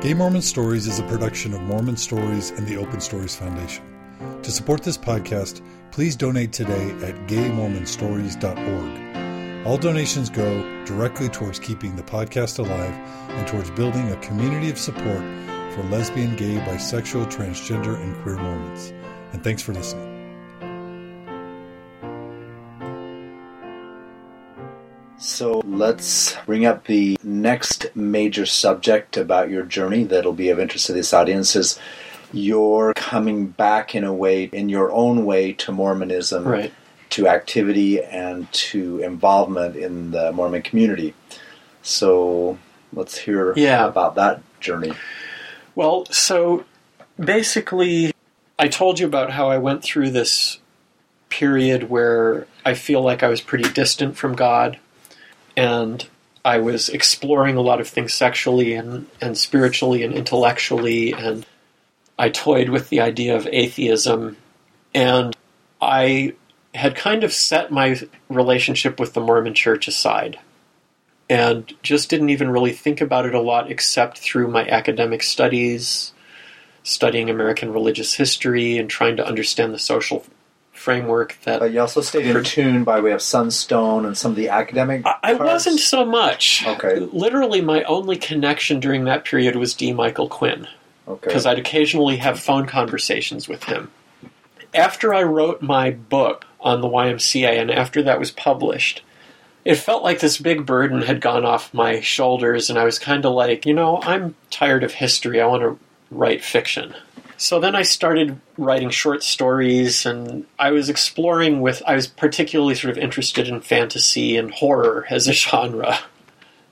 Gay Mormon Stories is a production of Mormon Stories and the Open Stories Foundation. To support this podcast, please donate today at gaymormonstories.org. All donations go directly towards keeping the podcast alive and towards building a community of support for lesbian, gay, bisexual, transgender, and queer Mormons. And thanks for listening. So let's bring up the next major subject about your journey that'll be of interest to this audience is you're coming back in a way, in your own way, to Mormonism, Right. to activity and to involvement in the Mormon community. So let's hear Yeah. about that journey. Well, so basically, I told you about how I went through this period where I feel like I was pretty distant from God and I was exploring a lot of things sexually and, and spiritually and intellectually, and I toyed with the idea of atheism. And I had kind of set my relationship with the Mormon church aside and just didn't even really think about it a lot except through my academic studies, studying American religious history, and trying to understand the social framework that But you also stayed in tune by way of Sunstone and some of the academic. I- I wasn't so much. Okay. Literally, my only connection during that period was D. Michael Quinn, Okay. because I'd occasionally have phone conversations with him. After I wrote my book on the YMCA, and after that was published, it felt like this big burden had gone off my shoulders, and I was kind of like, you know, I'm tired of history. I want to write fiction. So then I started writing short stories, and I was exploring with, I was particularly sort of interested in fantasy and horror as a genre.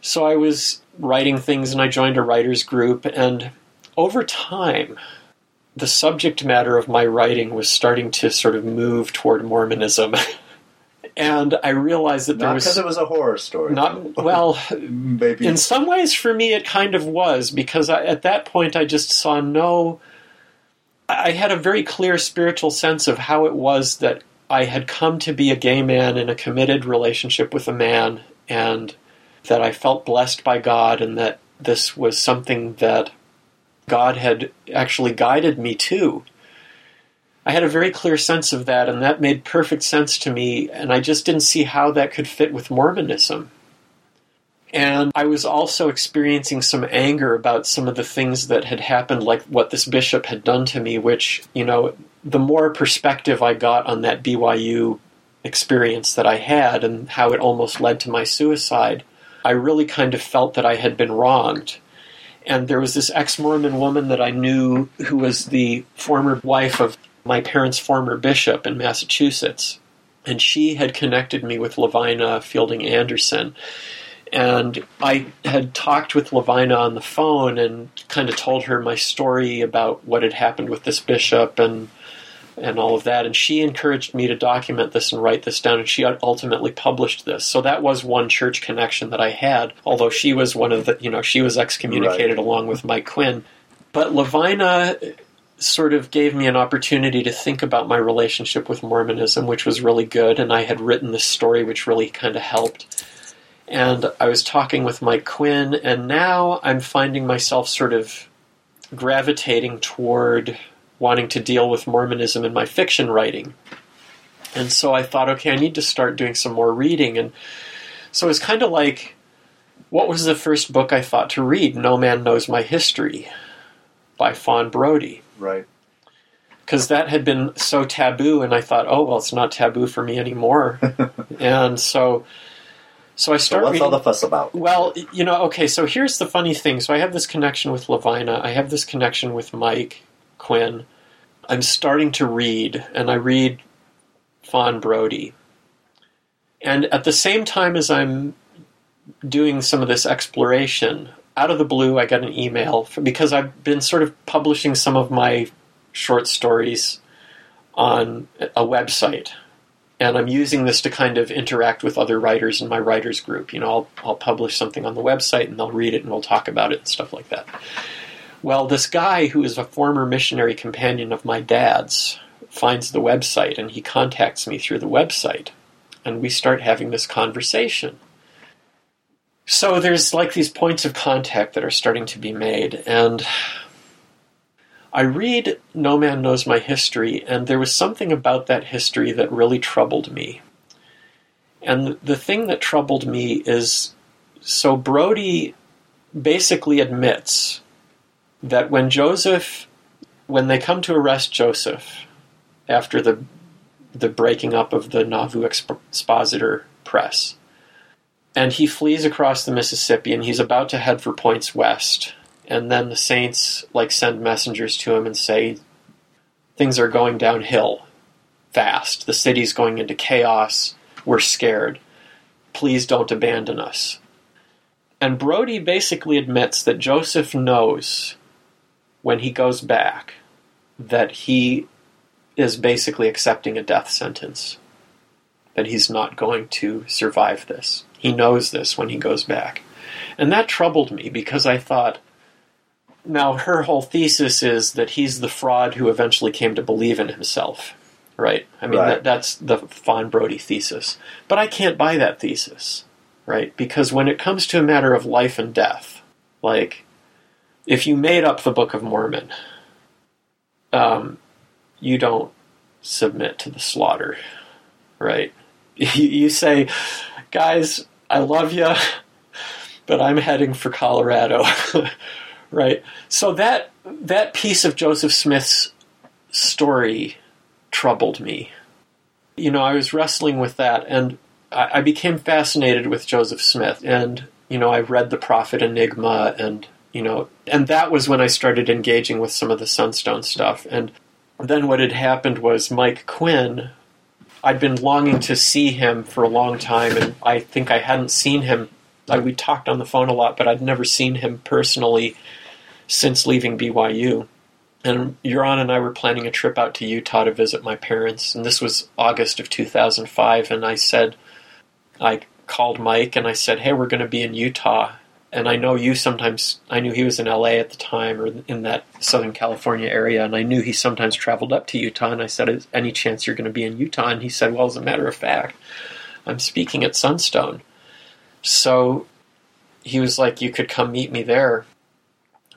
So I was writing things, and I joined a writers group, and over time, the subject matter of my writing was starting to sort of move toward Mormonism. and I realized that there Not was because it was a horror story. not well Maybe. in some ways for me it kind of was because I, at that point i just saw no i had a very clear spiritual sense of how it was that i had come to be a gay man in a committed relationship with a man and that i felt blessed by god and that this was something that god had actually guided me to I had a very clear sense of that, and that made perfect sense to me, and I just didn't see how that could fit with Mormonism. And I was also experiencing some anger about some of the things that had happened, like what this bishop had done to me, which, you know, the more perspective I got on that BYU experience that I had and how it almost led to my suicide, I really kind of felt that I had been wronged. And there was this ex Mormon woman that I knew who was the former wife of my parents' former bishop in Massachusetts. And she had connected me with Lavina Fielding Anderson. And I had talked with Lavina on the phone and kind of told her my story about what had happened with this bishop and and all of that. And she encouraged me to document this and write this down. And she ultimately published this. So that was one church connection that I had. Although she was one of the, you know, she was excommunicated along with Mike Quinn. But Lavina sort of gave me an opportunity to think about my relationship with Mormonism, which was really good. And I had written this story, which really kind of helped. And I was talking with Mike Quinn, and now I'm finding myself sort of gravitating toward wanting to deal with Mormonism in my fiction writing. And so I thought, okay, I need to start doing some more reading. And so it's kind of like, what was the first book I thought to read? No Man Knows My History by Fawn Brodie. right. Because that had been so taboo, and I thought, oh, well, it's not taboo for me anymore. and so, so I So start what's reading. all the fuss about? Well, you know, okay, so here's the funny thing. So I have this connection with Lavina, I have this connection with Mike Quinn. I'm starting to read, and I read Fawn Brodie. And at the same time as I'm doing some of this exploration, out of the blue, I get an email because I've been sort of publishing some of my short stories on a website and I'm using this to kind of interact with other writers in my writers group. You know, I'll, I'll publish something on the website and they'll read it and we'll talk about it and stuff like that. Well, this guy who is a former missionary companion of my dad's finds the website and he contacts me through the website and we start having this conversation. so there's like these points of contact that are starting to be made, and I read No Man Knows My History, and there was something about that history that really troubled me. And the thing that troubled me is so Brodie basically admits that when Joseph, when they come to arrest Joseph after the the breaking up of the Nauvoo Expositor press, and he flees across the Mississippi and he's about to head for points west. And then the saints like send messengers to him and say things are going downhill fast. The city's going into chaos. We're scared. Please don't abandon us. And Brodie basically admits that Joseph knows when he goes back that he is basically accepting a death sentence, that he's not going to survive this. He knows this when he goes back. And that troubled me because I thought, now her whole thesis is that he's the fraud who eventually came to believe in himself. Right? I mean, Right. That, that's the Fawn Brodie thesis. But I can't buy that thesis. Right? Because when it comes to a matter of life and death, like, if you made up the Book of Mormon, um, you don't submit to the slaughter. Right? You, you say, guys, I love you, but I'm heading for Colorado. right? So that that piece of Joseph Smith's story troubled me. You know, I was wrestling with that, and I, I became fascinated with Joseph Smith. And you know, I read the Prophet Enigma, and you know, and that was when I started engaging with some of the Sunstone stuff. And then what had happened was Mike Quinn. I'd been longing to see him for a long time, and I think I hadn't seen him. We talked on the phone a lot, but I'd never seen him personally since leaving BYU. And Göran and I were planning a trip out to Utah to visit my parents, and this was August of 2005. And I said, I called Mike and I said, "Hey, we're going to be in Utah." And I know you sometimes. I knew he was in LA at the time, or in that Southern California area, and I knew he sometimes traveled up to Utah. And I said, "Is any chance you're going to be in Utah?" And he said, "Well, as a matter of fact, I'm speaking at Sunstone." So he was like, "You could come meet me there."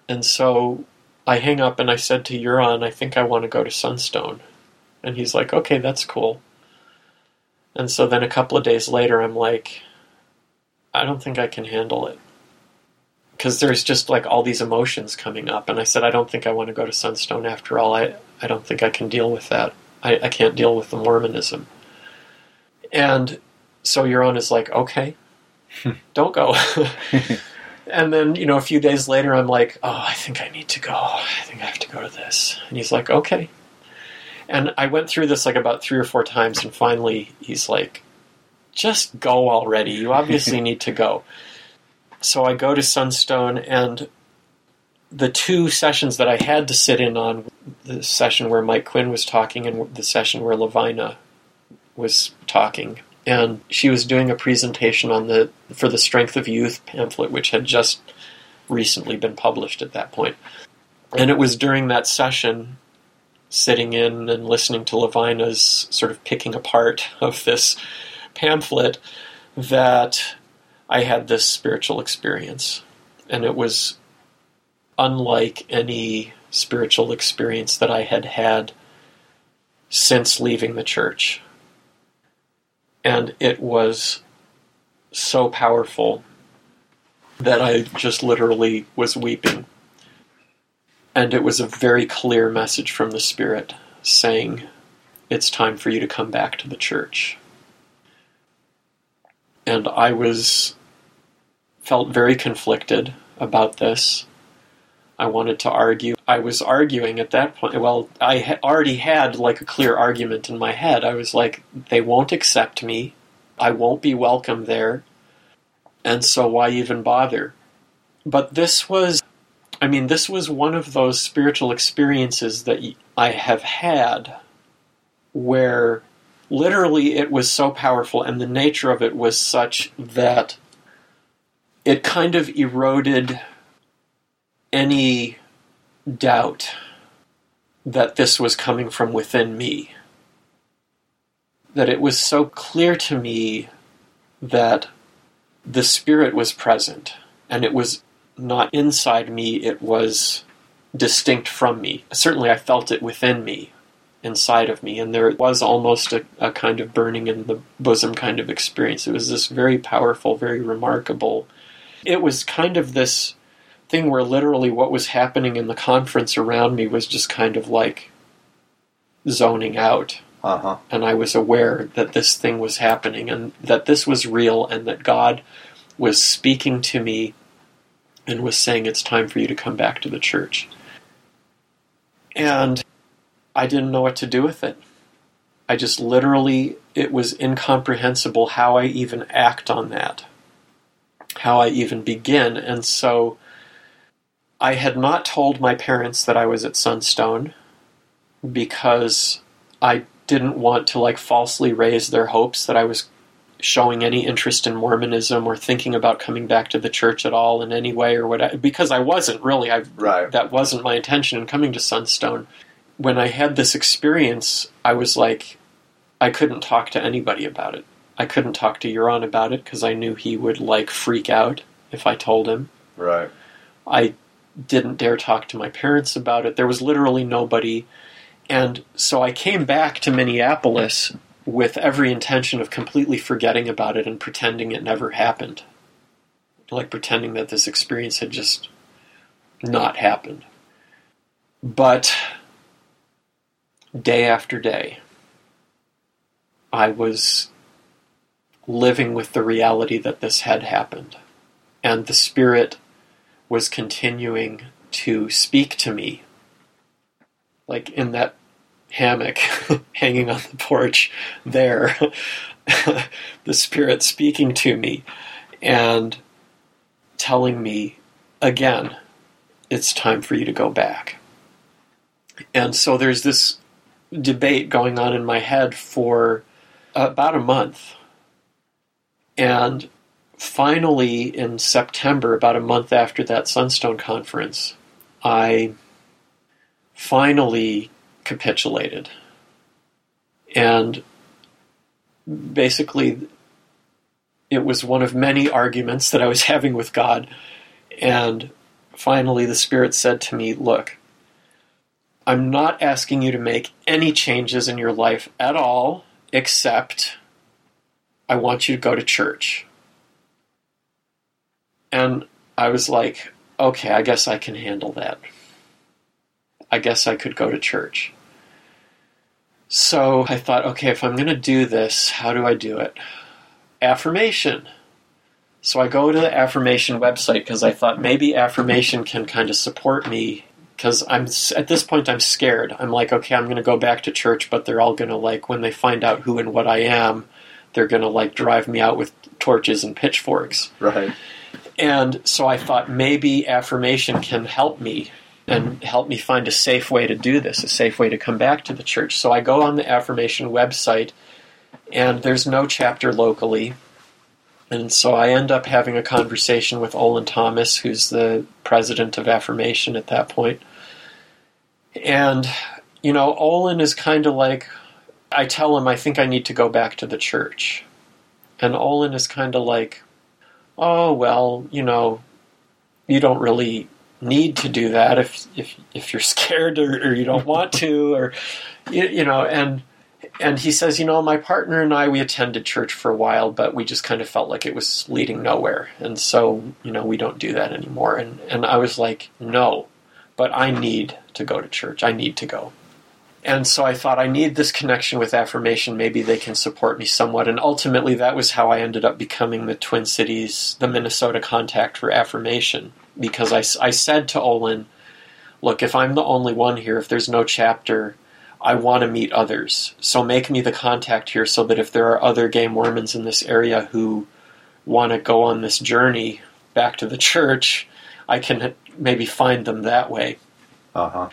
And so I hang up and I said to Göran, I think I want to go to Sunstone. And he's like, okay, that's cool. And so then a couple of days later, I'm like, I don't think I can handle it. Because there's just like all these emotions coming up. And I said, I don't think I want to go to Sunstone after all. I, I don't think I can deal with that. I, I can't deal with the Mormonism. And so Göran is like, okay, don't go. And then, you know, a few days later, I'm like, oh, I think I need to go. I think I have to go to this. And he's like, okay. And I went through this like about three or four times, and finally, he's like, just go already. You obviously need to go. So I go to Sunstone, and the two sessions that I had to sit in on the session where Mike Quinn was talking and the session where Lavina was talking and she was doing a presentation on the for the Strength of Youth pamphlet, which had just recently been published at that point. And it was during that session, sitting in and listening to Lavina's sort of picking apart of this pamphlet, that I had this spiritual experience, and it was unlike any spiritual experience that I had had since leaving the church and it was so powerful that I just literally was weeping. And it was a very clear message from the Spirit saying, It's time for you to come back to the church. And I was felt very conflicted about this. I wanted to argue. I was arguing at that point. Well, I ha- already had like a clear argument in my head. I was like, they won't accept me. I won't be welcome there. And so why even bother? But this was, I mean, this was one of those spiritual experiences that I have had where literally it was so powerful and the nature of it was such that it kind of eroded any doubt that this was coming from within me. That it was so clear to me that the Spirit was present, and it was not inside me, it was distinct from me. Certainly, I felt it within me, inside of me, and there was almost a, a kind of burning in the bosom kind of experience. It was this very powerful, very remarkable. It was kind of this thing where literally what was happening in the conference around me was just kind of like zoning out. Uh-huh. And I was aware that this thing was happening and that this was real and that God was speaking to me and was saying it's time for you to come back to the church. And I didn't know what to do with it. I just literally, it was incomprehensible how I even act on that, how I even begin. And so I had not told my parents that I was at Sunstone because I didn't want to like falsely raise their hopes that I was showing any interest in Mormonism or thinking about coming back to the church at all in any way or what because I wasn't really I Right. that wasn't my intention in coming to Sunstone when I had this experience I was like I couldn't talk to anybody about it I couldn't talk to Göran about it because I knew he would like freak out if I told him Right. I didn't dare talk to my parents about it. There was literally nobody. And so I came back to Minneapolis with every intention of completely forgetting about it and pretending it never happened. Like pretending that this experience had just not happened. But day after day, I was living with the reality that this had happened. And the Spirit was continuing to speak to me. Like in that hammock hanging on the porch there, the Spirit speaking to me and telling me again, it's time for you to go back. And so there's this debate going on in my head for about a month. And finally, in September, about a month after that Sunstone conference, I finally capitulated. And basically, it was one of many arguments that I was having with God. And finally, the Spirit said to me, Look, I'm not asking you to make any changes in your life at all, except I want you to go to church. And I was like, okay, I guess I can handle that. I guess I could go to church. So I thought, okay, if I'm going to do this, how do I do it? Affirmation. So I go to the affirmation website because I thought maybe affirmation can kind of support me because I'm at this point I'm scared. I'm like, okay, I'm going to go back to church, but they're all going to like when they find out who and what I am, they're going to like drive me out with torches and pitchforks. Right. And so I thought maybe affirmation can help me and help me find a safe way to do this, a safe way to come back to the church. So I go on the affirmation website, and there's no chapter locally. And so I end up having a conversation with Olin Thomas, who's the president of Affirmation at that point. And, you know, Olin is kind of like, I tell him I think I need to go back to the church. And Olin is kind of like, oh, well, you know, you don't really need to do that if if if you're scared or, or you don't want to or you, you know and and he says you know my partner and I we attended church for a while but we just kind of felt like it was leading nowhere. And so you know we don't do that anymore. And and I was like no but I need to go to church. I need to go and so I thought I need this connection with affirmation maybe they can support me somewhat and ultimately that was how I ended up becoming the Twin Cities the Minnesota contact for affirmation because I, I said to Olin, look, if I'm the only one here, if there's no chapter, I want to meet others. So make me the contact here so that if there are other gay Mormons in this area who want to go on this journey back to the church, I can maybe find them that way. Uh huh.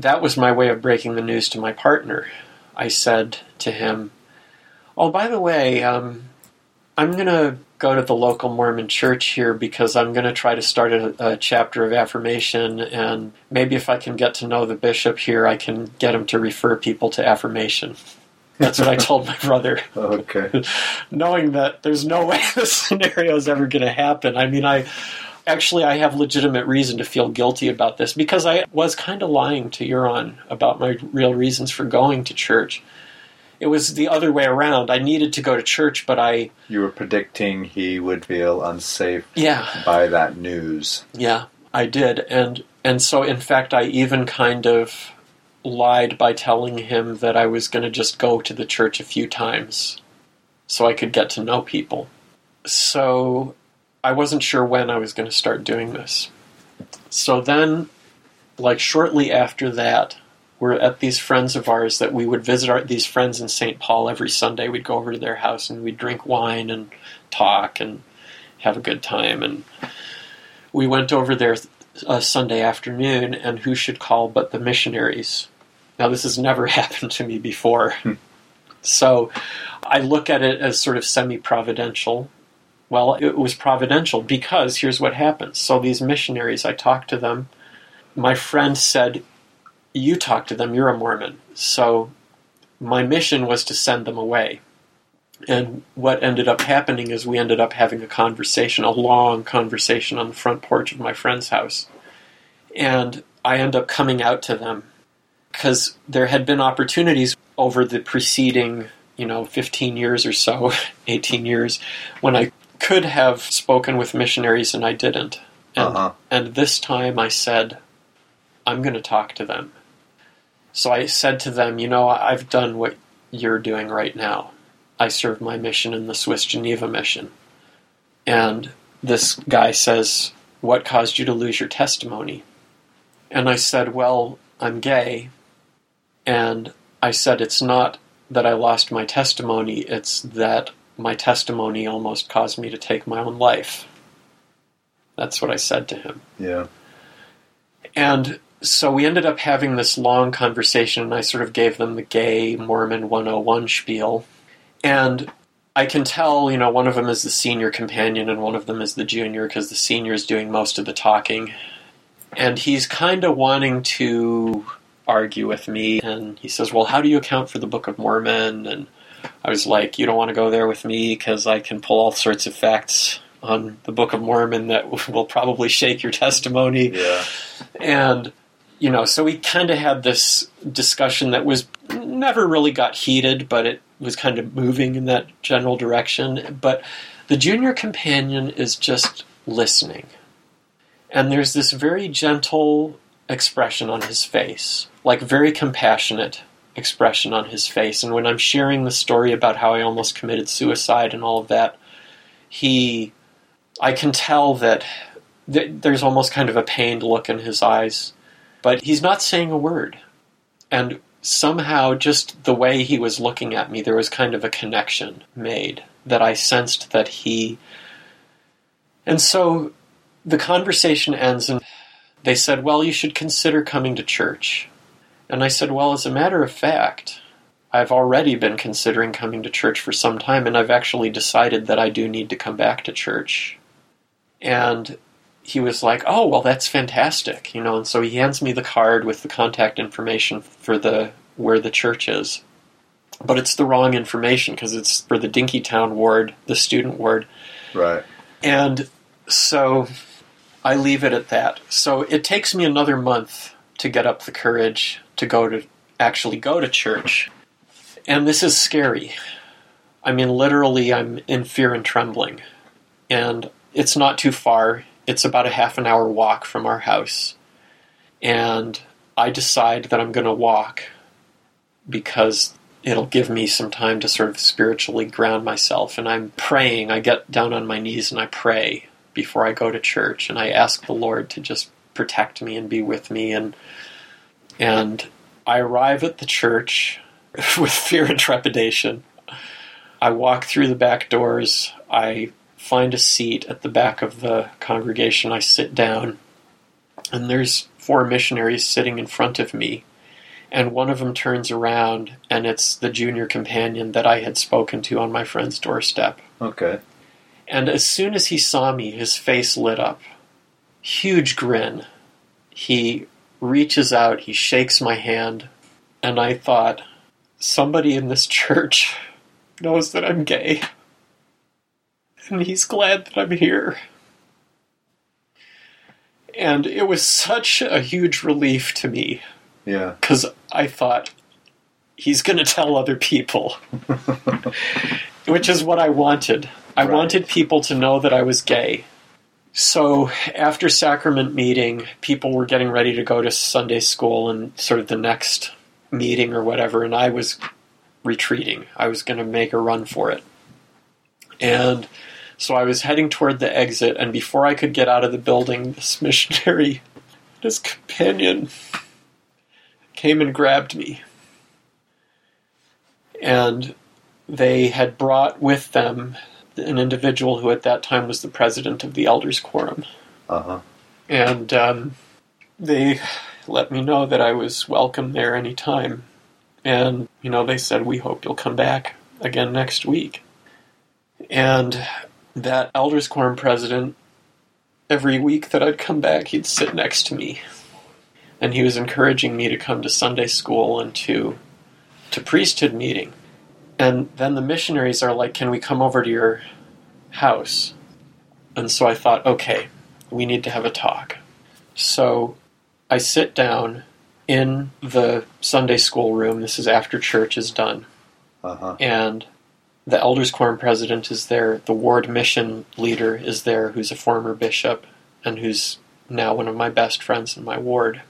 That was my way of breaking the news to my partner. I said to him, Oh, by the way, um, I'm going to go to the local Mormon church here because I'm going to try to start a, a, chapter of affirmation, and maybe if I can get to know the bishop here, I can get him to refer people to affirmation. That's what I told my brother, Okay. knowing that there's no way this scenario is ever going to happen. I mean, I actually I have legitimate reason to feel guilty about this because I was kind of lying to Göran about my real reasons for going to church. It was the other way around. I needed to go to church, but I You were predicting he would feel unsafe yeah, by that news. Yeah, I did, and and so in fact, I even kind of lied by telling him that I was going to just go to the church a few times, so I could get to know people. So I wasn't sure when I was going to start doing this. So then, like shortly after that, we're at these friends of ours that we would visit our, these friends in St. Paul every Sunday. We'd go over to their house and we'd drink wine and talk and have a good time and we went over there uh, Sunday afternoon, and who should call but the missionaries? Now, this has never happened to me before. so I look at it as sort of semi providential. Well, it was providential because here's what happens. So these missionaries, I talked to them. My friend said, You talk to them, you're a Mormon. So my mission was to send them away. And what ended up happening is we ended up having a conversation, a long conversation on the front porch of my friend's house. And I end up coming out to them because there had been opportunities over the preceding, you know, 15 years or so, 18 years, when I could have spoken with missionaries and I didn't. And, Uh-huh. and this time I said, I'm going to talk to them. So I said to them, you know, I've done what you're doing right now. I served my mission in the Swiss Geneva mission. And this guy says, What caused you to lose your testimony? And I said, Well, I'm gay. And I said, It's not that I lost my testimony, it's that my testimony almost caused me to take my own life. That's what I said to him. Yeah. And so we ended up having this long conversation, and I sort of gave them the gay Mormon 101 spiel. And I can tell, you know, one of them is the senior companion and one of them is the junior because the senior is doing most of the talking. And he's kind of wanting to argue with me. And he says, Well, how do you account for the Book of Mormon? And I was like, You don't want to go there with me because I can pull all sorts of facts on the Book of Mormon that will probably shake your testimony. Yeah. And, you know, so we kind of had this discussion that was never really got heated, but it was kind of moving in that general direction. But the junior companion is just listening. And there's this very gentle expression on his face, like very compassionate expression on his face. And when I'm sharing the story about how I almost committed suicide and all of that, he, I can tell that th- there's almost kind of a pained look in his eyes, but he's not saying a word. And somehow, just the way he was looking at me, there was kind of a connection made that I sensed that he. And so the conversation ends, and they said, Well, you should consider coming to church. And I said, Well, as a matter of fact, I've already been considering coming to church for some time, and I've actually decided that I do need to come back to church. And he was like, "Oh, well, that's fantastic," you know. And so he hands me the card with the contact information for the where the church is, but it's the wrong information because it's for the Dinkytown ward, the student ward, Right. and so I leave it at that. So it takes me another month to get up the courage to go to actually go to church, and this is scary. I mean, literally, I'm in fear and trembling, and it's not too far it's about a half an hour walk from our house. And I decide that I'm going to walk because it'll give me some time to sort of spiritually ground myself. And I'm praying. I get down on my knees and I pray before I go to church. And I ask the Lord to just protect me and be with me. And, and I arrive at the church with fear and trepidation. I walk through the back doors. I find a seat at the back of the congregation. I sit down, and there's four missionaries sitting in front of me. And one of them turns around, and it's the junior companion that I had spoken to on my friend's doorstep. Okay. And as soon as he saw me, his face lit up. Huge grin. He reaches out, he shakes my hand, and I thought, somebody in this church knows that I'm gay. And he's glad that I'm here. And it was such a huge relief to me Yeah. because I thought he's going to tell other people, which is what I wanted. I Right. wanted people to know that I was gay. So after sacrament meeting, people were getting ready to go to Sunday school and sort of the next meeting or whatever, and I was retreating. I was going to make a run for it. And so I was heading toward the exit, and before I could get out of the building, this missionary, his companion, came and grabbed me. And they had brought with them an individual who at that time was the president of the Elders Quorum. Uh huh. And um, they let me know that I was welcome there any time. And, you know, they said, We hope you'll come back again next week. And that Elders Quorum president, every week that I'd come back, he'd sit next to me. And he was encouraging me to come to Sunday school and to, to priesthood meeting. And then the missionaries are like, Can we come over to your house? And so I thought, okay, we need to have a talk. So I sit down in the Sunday school room. This is after church is done. Uh huh. And the Elders Quorum president is there. The ward mission leader is there, who's a former bishop and who's now one of my best friends in my ward.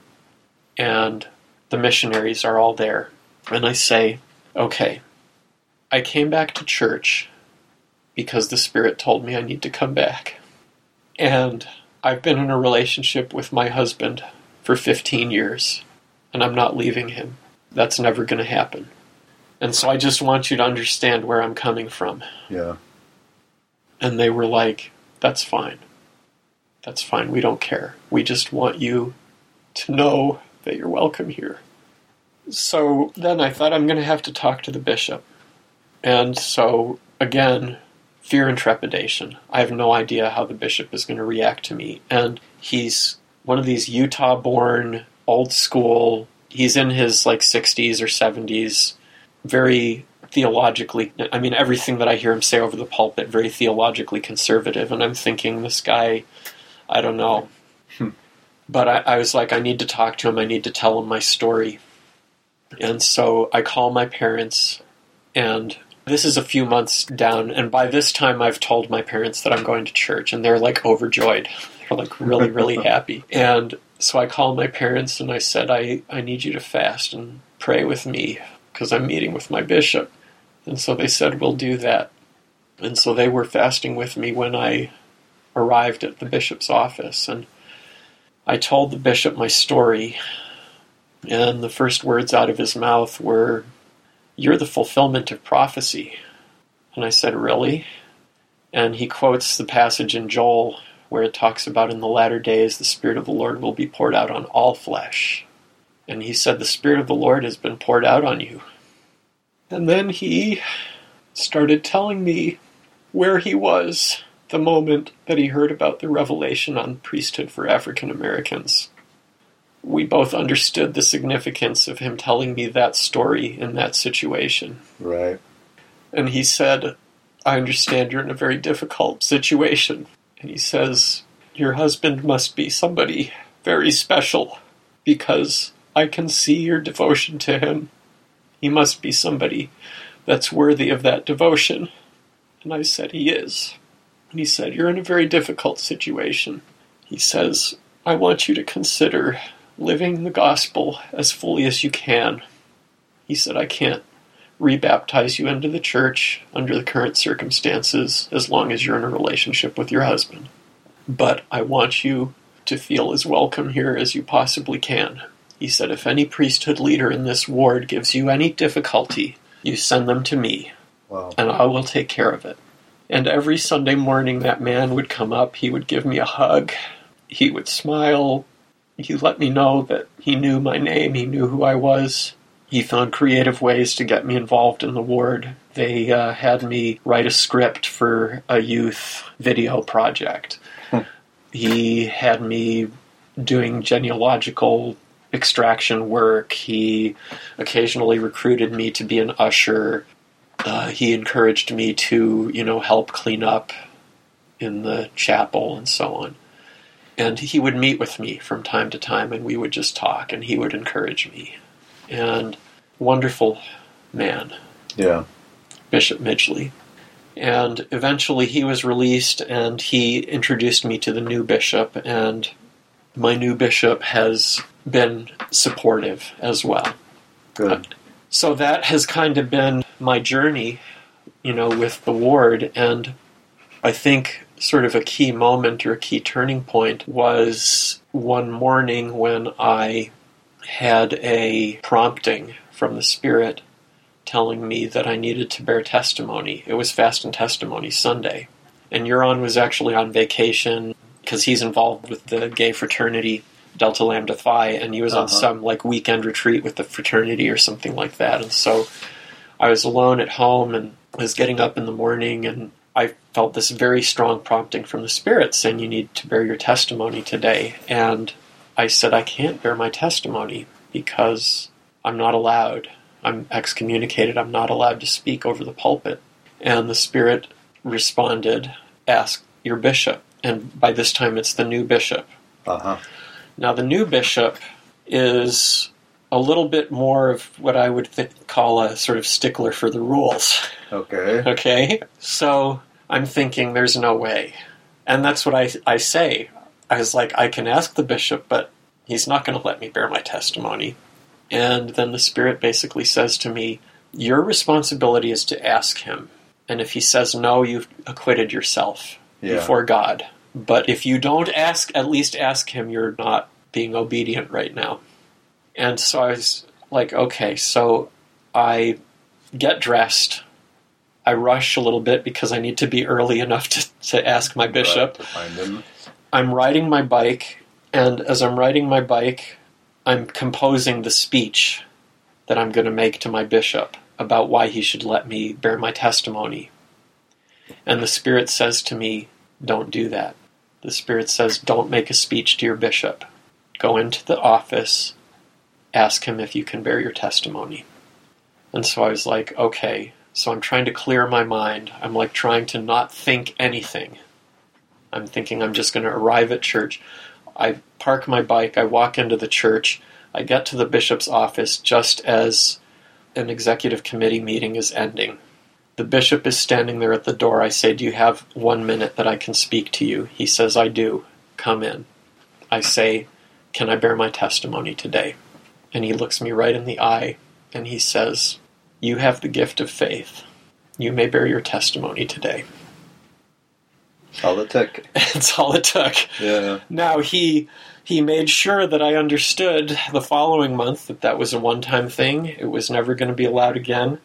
And the missionaries are all there. And I say, okay, I came back to church because the Spirit told me I need to come back. And I've been in a relationship with my husband for 15 years, and I'm not leaving him. That's never going to happen. And so I just want you to understand where I'm coming from. Yeah. And they were like, that's fine. That's fine. We don't care. We just want you to know that you're welcome here. So then I thought I'm going to have to talk to the bishop. And so, again, fear and trepidation. I have no idea how the bishop is going to react to me. And he's one of these Utah born, old school, he's in his like 60s or 70s, very theologically, I mean, everything that I hear him say over the pulpit, very theologically conservative. And I'm thinking, this guy, I don't know. Hmm. But I, I was like, I need to talk to him, I need to tell him my story. And so I call my parents, and this is a few months down, and by this time I've told my parents that I'm going to church, and they're like overjoyed. They're like really, really happy. And so I called my parents and I said, I, I need you to fast and pray with me because I'm meeting with my bishop. And so they said, We'll do that. And so they were fasting with me when I arrived at the bishop's office. And I told the bishop my story. And the first words out of his mouth were, You're the fulfillment of prophecy. And I said, Really? And he quotes the passage in Joel where it talks about in the latter days the Spirit of the Lord will be poured out on all flesh. And he said, The Spirit of the Lord has been poured out on you. And then he started telling me where he was the moment that he heard about the revelation on priesthood for African Americans. We both understood the significance of him telling me that story in that situation. Right. And he said, I understand you're in a very difficult situation. And he says, Your husband must be somebody very special because I can see your devotion to him. He must be somebody that's worthy of that devotion. And I said, He is. And he said, You're in a very difficult situation. He says, I want you to consider living the gospel as fully as you can. He said, I can't rebaptize you into the church under the current circumstances as long as you're in a relationship with your husband. But I want you to feel as welcome here as you possibly can. He said, if any priesthood leader in this ward gives you any difficulty, you send them to me, Wow. and I will take care of it. And every Sunday morning, that man would come up, he would give me a hug, he would smile, he let me know that he knew my name, he knew who I was. He found creative ways to get me involved in the ward. They uh, had me write a script for a youth video project. He had me doing genealogical extraction work. He occasionally recruited me to be an usher. Uh, he encouraged me to, you know, help clean up in the chapel and so on. And he would meet with me from time to time, and we would just talk, and he would encourage me. And wonderful man, Yeah. Bishop Midgley. And eventually he was released, and he introduced me to the new bishop, and my new bishop has been supportive as well. Good. So that has kind of been my journey, you know, with the ward. And I think sort of a key moment or a key turning point was one morning when I had a prompting from the Spirit telling me that I needed to bear testimony. It was Fast and Testimony Sunday. And Göran was actually on vacation because he's involved with the gay fraternity Delta Lambda Phi, and he was on Uh-huh. some like weekend retreat with the fraternity or something like that. And so I was alone at home and was getting up in the morning, and I felt this very strong prompting from the Spirit saying, You need to bear your testimony today. And I said, I can't bear my testimony because I'm not allowed. I'm excommunicated. I'm not allowed to speak over the pulpit. And the Spirit responded, Ask your bishop. And by this time, it's the new bishop. Uh huh. Now, the new bishop is a little bit more of what I would th- call a sort of stickler for the rules. Okay. Okay? So I'm thinking there's no way. And that's what I, I say. I was like, I can ask the bishop, but he's not going to let me bear my testimony. And then the Spirit basically says to me, Your responsibility is to ask him. And if he says no, you've acquitted yourself Yeah. before God. But if you don't ask, at least ask him, you're not being obedient right now. And so I was like, okay, so I get dressed. I rush a little bit because I need to be early enough to, to ask my bishop. Right, to find him. I'm riding my bike, and as I'm riding my bike, I'm composing the speech that I'm going to make to my bishop about why he should let me bear my testimony. And the Spirit says to me, Don't do that. The Spirit says, Don't make a speech to your bishop. Go into the office, ask him if you can bear your testimony. And so I was like, Okay. So I'm trying to clear my mind. I'm like trying to not think anything. I'm thinking I'm just going to arrive at church. I park my bike, I walk into the church, I get to the bishop's office just as an executive committee meeting is ending. The bishop is standing there at the door. I say, Do you have one minute that I can speak to you? He says, I do. Come in. I say, Can I bear my testimony today? And he looks me right in the eye and he says, You have the gift of faith. You may bear your testimony today. It's all it took. That's all it took. Yeah. Now he he made sure that I understood the following month that that was a one-time thing. It was never going to be allowed again.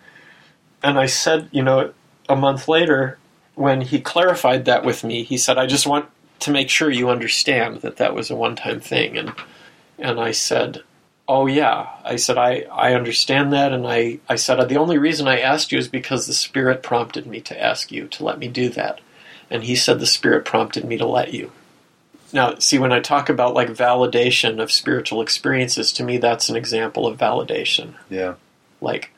And I said, you know, a month later when he clarified that with me, he said, "I just want to make sure you understand that that was a one-time thing." And and I said, "Oh yeah." I said, "I I understand that." And I I said, "The only reason I asked you is because the spirit prompted me to ask you to let me do that." And he said, "The spirit prompted me to let you." Now, see, when I talk about like validation of spiritual experiences, to me that's an example of validation. Yeah. Like,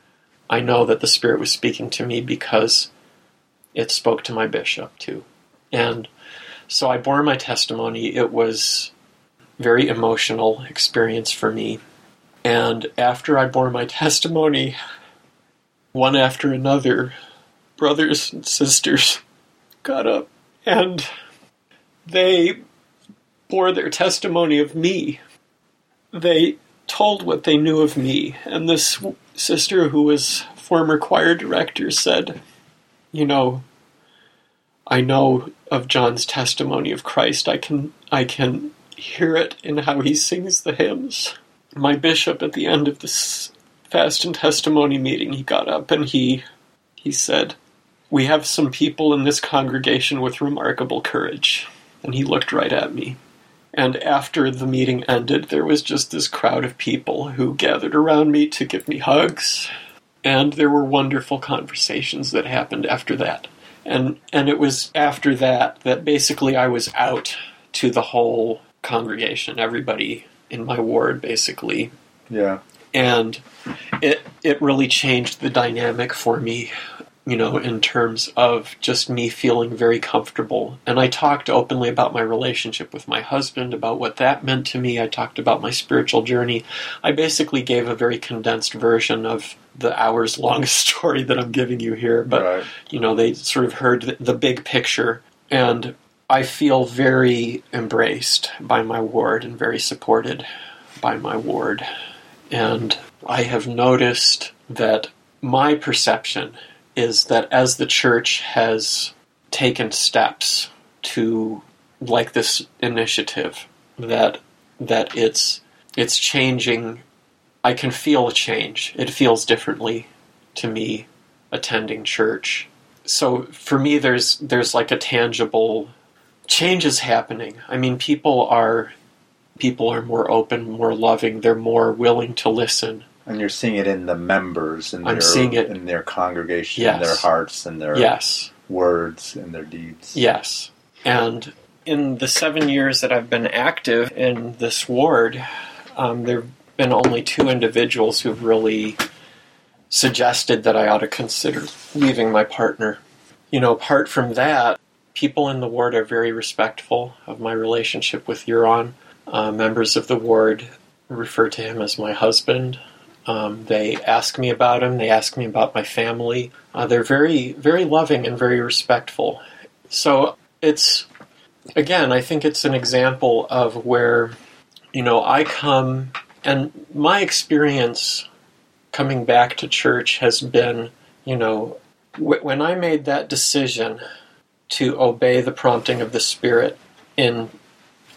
I know that the Spirit was speaking to me because it spoke to my bishop too. And so I bore my testimony. It was a very emotional experience for me. And after I bore my testimony, one after another, brothers and sisters got up and they bore their testimony of me. They told what they knew of me. And this sister, who was former choir director, said, You know, I know of John's testimony of Christ. I can I can hear it in how he sings the hymns. My bishop at the end of this fast and testimony meeting, he got up and he he said, We have some people in this congregation with remarkable courage. And he looked right at me. And after the meeting ended, there was just this crowd of people who gathered around me to give me hugs. And there were wonderful conversations that happened after that. And and it was after that that basically I was out to the whole congregation. Everybody in my ward, basically, Yeah. and it it really changed the dynamic for me you know in terms of just me feeling very comfortable. And i talked openly about my relationship with my husband about what that meant to me. I talked about my spiritual journey. I basically gave a very condensed version of the hours long story that i'm giving you here. But right. you know they sort of heard the, the big picture. And i feel very embraced by my ward and very supported by my ward and I have noticed that my perception is that as the church has taken steps to like this initiative that that it's it's changing I can feel a change. It feels differently to me attending church. So for me there's there's like a tangible change is happening. I mean people are people are more open, more loving, they're more willing to listen. And you're seeing it in the members, and I'm seeing it- in their congregation, in their hearts, and their Yes. words, and their deeds. Yes. And in the seven years that I've been active in this ward, um, there have been only two individuals who've really suggested that I ought to consider leaving my partner. You know, apart from that, people in the ward are very respectful of my relationship with Göran. Uh, members of the ward refer to him as my husband. Um, they ask me about him. They ask me about my family. Uh, they're very, very loving and very respectful. So it's again, I think it's an example of where you know I come and my experience coming back to church has been, you know, wh- when I made that decision to obey the prompting of the Spirit in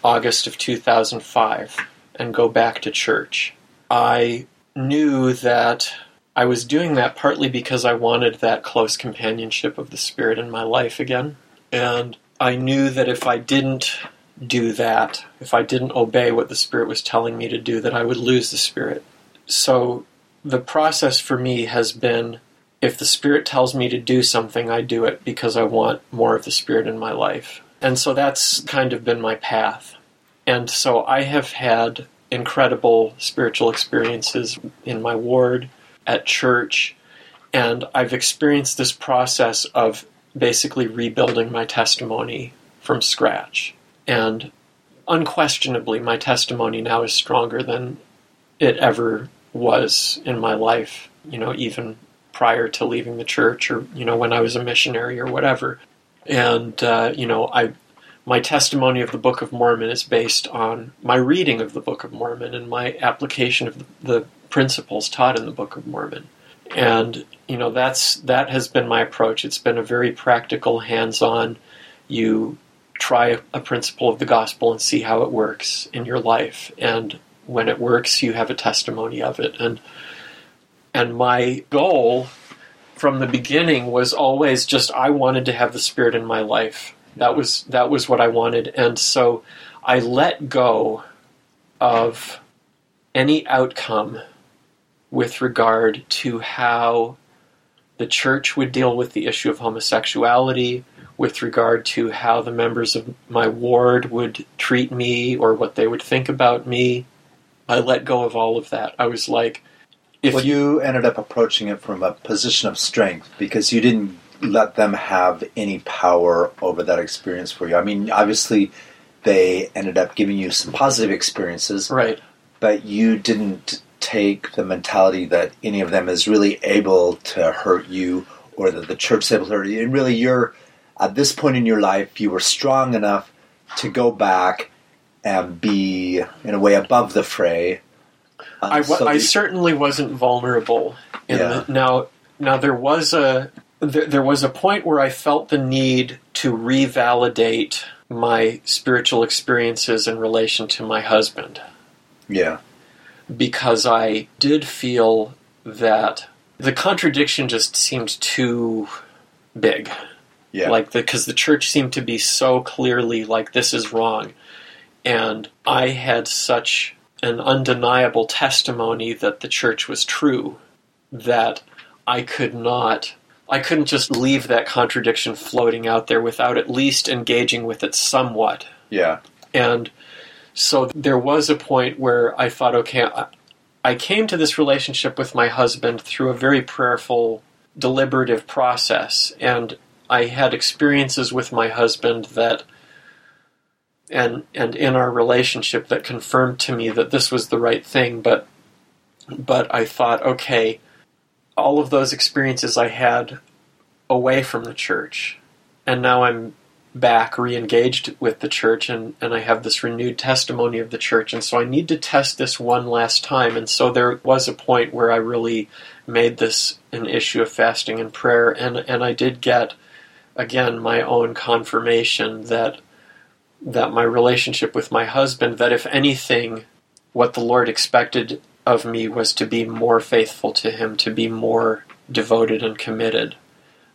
August of 2005 and go back to church, I knew that I was doing that partly because I wanted that close companionship of the Spirit in my life again. And I knew that if I didn't do that, if I didn't obey what the Spirit was telling me to do, that I would lose the Spirit. So the process for me has been if the Spirit tells me to do something, I do it because I want more of the Spirit in my life. And so that's kind of been my path. And so I have had incredible spiritual experiences in my ward, at church, and I've experienced this process of basically rebuilding my testimony from scratch. And unquestionably, my testimony now is stronger than it ever was in my life, you know, even prior to leaving the church or, you know, when I was a missionary or whatever. And, uh, you know, I. My testimony of the Book of Mormon is based on my reading of the Book of Mormon and my application of the, principles taught in the Book of Mormon. And you know that's that has been my approach. It's been a very practical, hands-on. You try a principle of the gospel and see how it works in your life, and when it works, you have a testimony of it. And and my goal from the beginning was always just I wanted to have the Spirit in my life. That was that was what I wanted, and so I let go of any outcome with regard to how the church would deal with the issue of homosexuality, with regard to how the members of my ward would treat me or what they would think about me. I let go of all of that. I was like, if well, you ended up approaching it from a position of strength because you didn't let them have any power over that experience for you. I mean, obviously, they ended up giving you some positive experiences, right, but you didn't take the mentality that any of them is really able to hurt you or that the church is able to hurt you. And really, you're at this point in your life, you were strong enough to go back and be, in a way, above the fray. Um, I, wa- so I certainly wasn't vulnerable. Yeah. the, now, now there was a there, there was a point where I felt the need to revalidate my spiritual experiences in relation to my husband yeah, because I did feel that the contradiction just seemed too big. yeah, Like because the church seemed to be so clearly like this is wrong, and I had such an undeniable testimony that the church was true that I could not. I couldn't just leave that contradiction floating out there without at least engaging with it somewhat. yeah, And So there was a point where I thought, okay, I, I came to this relationship with my husband through a very prayerful, deliberative process, and I had experiences with my husband that and and in our relationship that confirmed to me that this was the right thing but but I thought okay all of those experiences I had away from the church and now I'm back re-engaged with the church and, and I have this renewed testimony of the church and so I need to test this one last time. And so there was a point where I really made this an issue of fasting and prayer and and I did get again my own confirmation that that my relationship with my husband that if anything what the Lord expected of me was to be more faithful to him to be more devoted and committed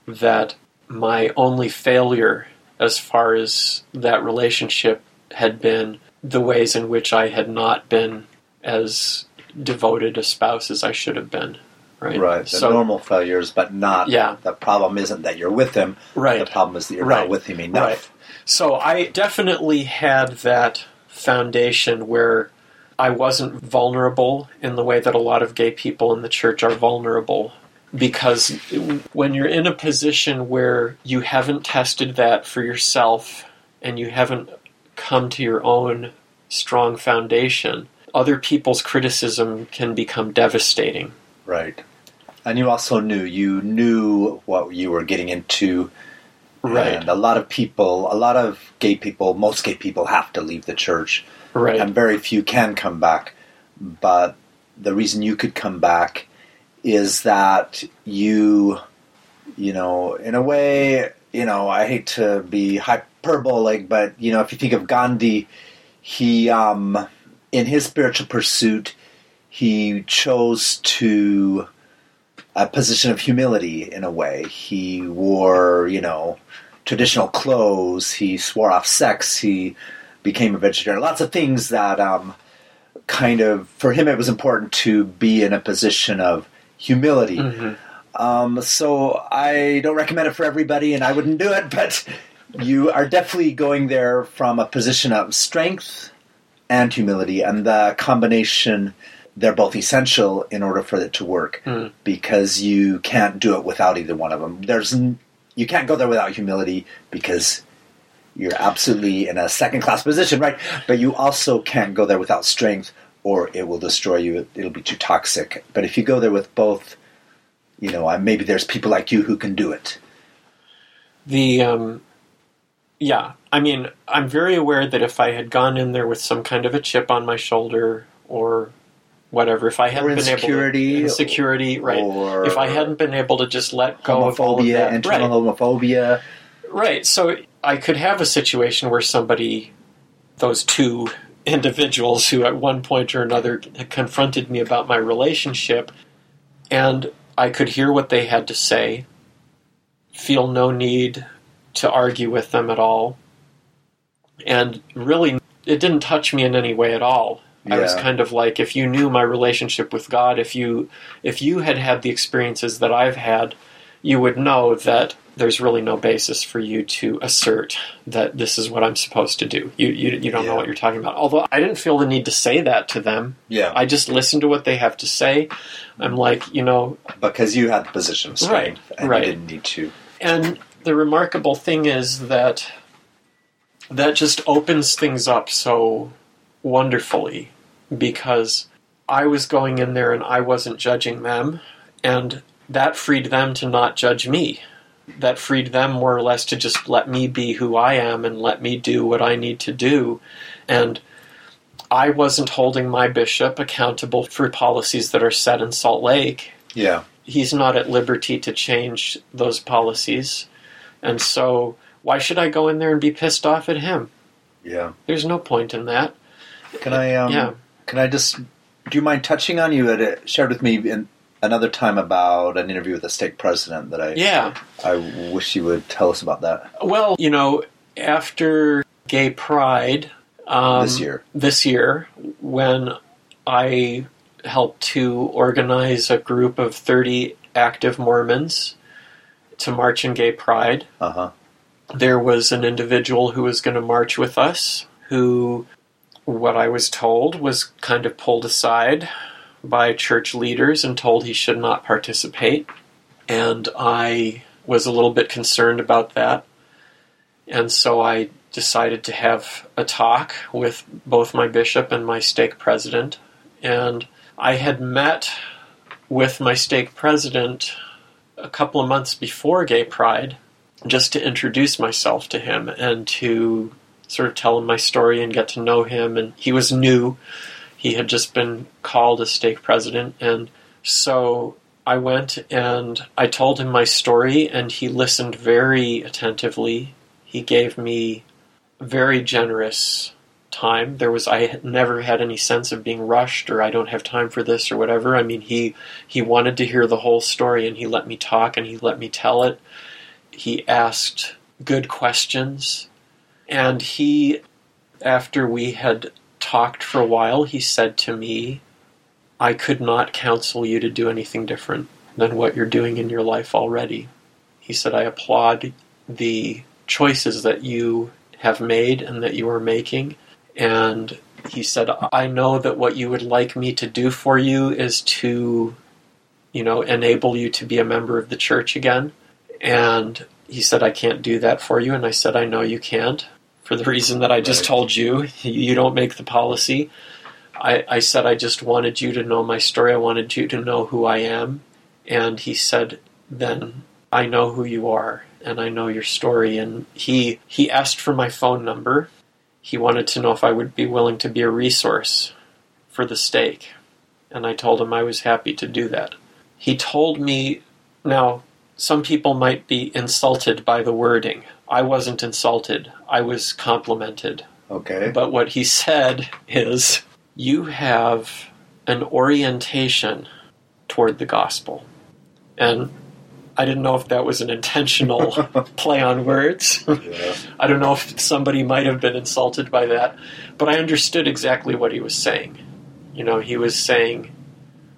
that my only failure as far as that relationship had been the ways in which I had not been as devoted a spouse as I should have been. Right. Right. The so, normal failures, but not. Yeah. The problem isn't that you're with him. Right. The problem is that you're Right. not with him enough. Right. So I definitely had that foundation where I wasn't vulnerable in the way that a lot of gay people in the church are vulnerable. Because when you're in a position where you haven't tested that for yourself and you haven't come to your own strong foundation, other people's criticism can become devastating. Right. And you also knew you knew what you were getting into. Right. And a lot of people, a lot of gay people, most gay people have to leave the church, Right. and very few can come back. But the reason you could come back is that you, you know, in a way, you know, I hate to be hyperbolic, but you know, if you think of Gandhi, he, um, in his spiritual pursuit, he chose to a position of humility in a way. He wore, you know, traditional clothes. He swore off sex. He became a vegetarian. Lots of things that um, kind of, for him, it was important to be in a position of humility. Mhm. Um, so I don't recommend it for everybody, and I wouldn't do it, but you are definitely going there from a position of strength and humility, and the combination, they're both essential in order for it to work Mm. because you can't do it without either one of them. There's you can't go there without humility because you're absolutely in a second class position, right? But you also can't go there without strength or it will destroy you. It- It'll be too toxic. But if you go there with both, you know, maybe there's people like you who can do it. The um, yeah, I mean, I'm very aware that if I had gone in there with some kind of a chip on my shoulder or whatever, if I hadn't been insecurity, able to insecurity, right? or if I hadn't been able to just let go of all of that, internal right? homophobia. Right. So I could have a situation where somebody, those two individuals who at one point or another confronted me about my relationship, and I could hear what they had to say, feel no need to argue with them at all, and really, it didn't touch me in any way at all. I was kind of like if you knew my relationship with God, if you if you had had the experiences that I've had, you would know that there's really no basis for you to assert that this is what I'm supposed to do. You you, you don't know what you're talking about. Although I didn't feel the need to say that to them. Yeah. I just listened to what they have to say. I'm like, you know, because you had the position of strength Right, and right. you didn't need to. and the remarkable thing is that that just opens things up so wonderfully because I was going in there and I wasn't judging them, and that freed them to not judge me. That freed them more or less to just let me be who I am and let me do what I need to do. And I wasn't holding my bishop accountable for policies that are set in Salt Lake Yeah. he's not at liberty to change those policies. And so, why should I go in there and be pissed off at him? Yeah. There's no point in that. Can I um Yeah. Can I just do you mind touching on you had uh, shared with me in another time about an interview with the stake president that I Yeah. I wish you would tell us about that. Well, you know, after Gay Pride um, This year. this year, when I helped to organize a group of 30 active Mormons to march in Gay Pride, Uh-huh. there was an individual who was going to march with us who what I was told was kind of pulled aside by church leaders and told he should not participate. And I was a little bit concerned about that. And so I decided to have a talk with both my bishop and my stake president. And I had met with my stake president a couple of months before Gay Pride just to introduce myself to him and to sort of tell him my story and get to know him. And he was new, he had just been called a stake president. And so I went and I told him my story, and he listened very attentively. He gave me very generous time. There was I had never had any sense of being rushed or I don't have time for this or whatever. I mean, he he wanted to hear the whole story and he let me talk and he let me tell it. He asked good questions and he after we had talked for a while, he said to me, I could not counsel you to do anything different than what you're doing in your life already. He said, I applaud the choices that you have made and that you are making. And he said, I know that what you would like me to do for you is to, you know, enable you to be a member of the church again. And he said, I can't do that for you. And I said, I know you can't for the reason that I just right. told you. You don't make the policy. I, I said, I just wanted you to know my story. I wanted you to know who I am. And he said, then I know who you are and I know your story. And he he asked for my phone number. He wanted to know if I would be willing to be a resource for the stake. And I told him I was happy to do that. He told me now some people might be insulted by the wording. I wasn't insulted. I was complimented. Okay. But what he said is you have an orientation toward the gospel. And I didn't know if that was an intentional play on words. Yeah. I don't know if somebody might have been insulted by that, but I understood exactly what he was saying. You know, he was saying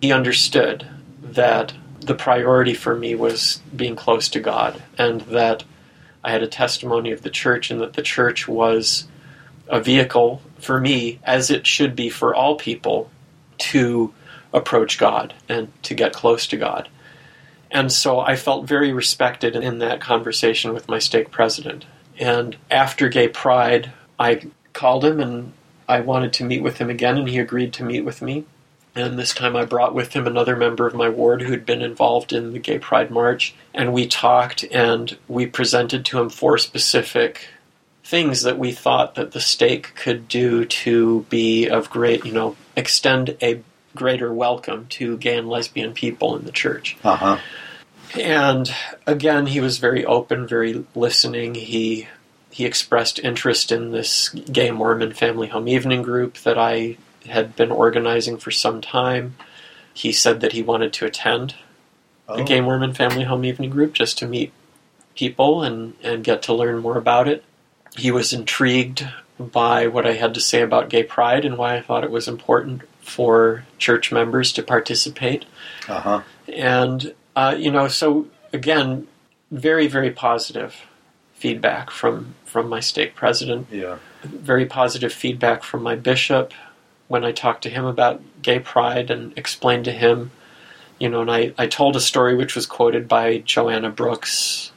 he understood that the priority for me was being close to God and that I had a testimony of the church and that the church was a vehicle for me, as it should be for all people, to approach God and to get close to God. And so I felt very respected in that conversation with my stake president. And after Gay Pride, I called him and I wanted to meet with him again, and he agreed to meet with me. And this time I brought with him another member of my ward who'd been involved in the Gay Pride March. And we talked and we presented to him four specific things that we thought that the stake could do to be of great, you know, extend a greater welcome to gay and lesbian people in the church. Uh-huh. And again, he was very open, very listening. He he expressed interest in this gay Mormon family home evening group that I had been organizing for some time. He said that he wanted to attend oh. the gay Mormon family home evening group just to meet people and, and get to learn more about it. He was intrigued by what I had to say about gay pride and why I thought it was important for church members to participate. Uh-huh. And, uh, you know, so again, very, very positive feedback from, from my stake president. Yeah. Very positive feedback from my bishop when I talked to him about gay pride and explained to him, you know, and I, I told a story which was quoted by Joanna Brooks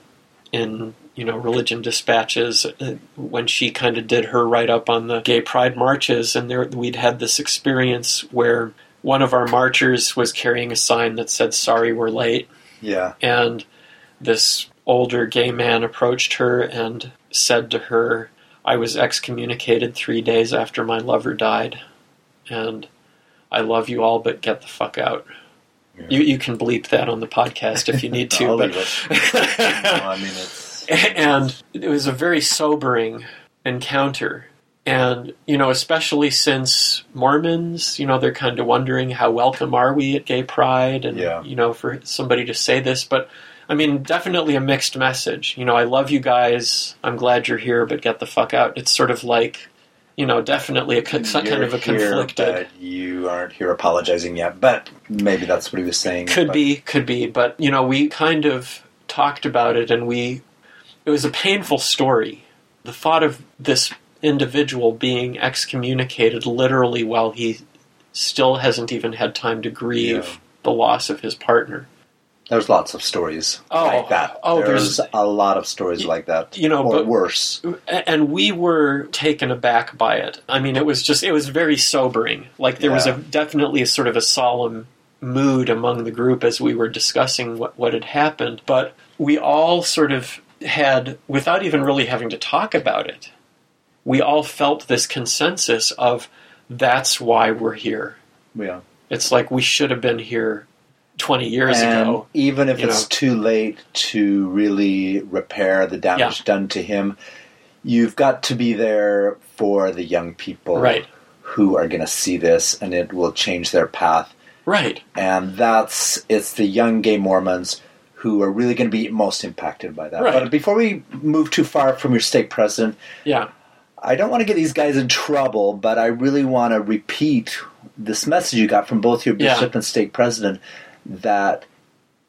in you know, Religion Dispatches uh, when she kind of did her write up on the gay pride marches, and there we'd had this experience where one of our marchers was carrying a sign that said "Sorry, we're late." Yeah, and this older gay man approached her and said to her, "I was excommunicated three days after my lover died, and I love you all, but get the fuck out." Yeah. You you can bleep that on the podcast if you need to, but no, I mean it's and it was a very sobering encounter. And, you know, especially since Mormons, you know, they're kind of wondering how welcome are we at gay pride and, yeah. you know, for somebody to say this. But, I mean, definitely a mixed message. You know, I love you guys. I'm glad you're here, but get the fuck out. It's sort of like, you know, definitely a kind of a conflicted. you aren't here apologizing yet, but maybe that's what he was saying. Could but. be, could be. But, you know, we kind of talked about it and we it was a painful story. The thought of this individual being excommunicated literally while he still hasn't even had time to grieve Yeah. the loss of his partner. There's lots of stories Oh, like that. oh, there's, there's- a lot of stories like that. you know, or but- worse. And we were taken aback by it. I mean, it was just, it was very sobering. Like, there was a definitely a sort of a solemn mood among the group as we were discussing what, what had happened. But we all sort of had, without even really having to talk about it, we all felt this consensus of that's why we're here. Yeah. It's like we should have been here 20 years and ago. even if it's know. too late to really repair the damage Yeah. done to him, you've got to be there for the young people Right. who are going to see this and it will change their path. Right. And that's it's the young gay Mormons who are really going to be most impacted by that. Right. But before we move too far from your stake president, Yeah. I don't want to get these guys in trouble, but I really want to repeat this message you got from both your Yeah. bishop and stake president that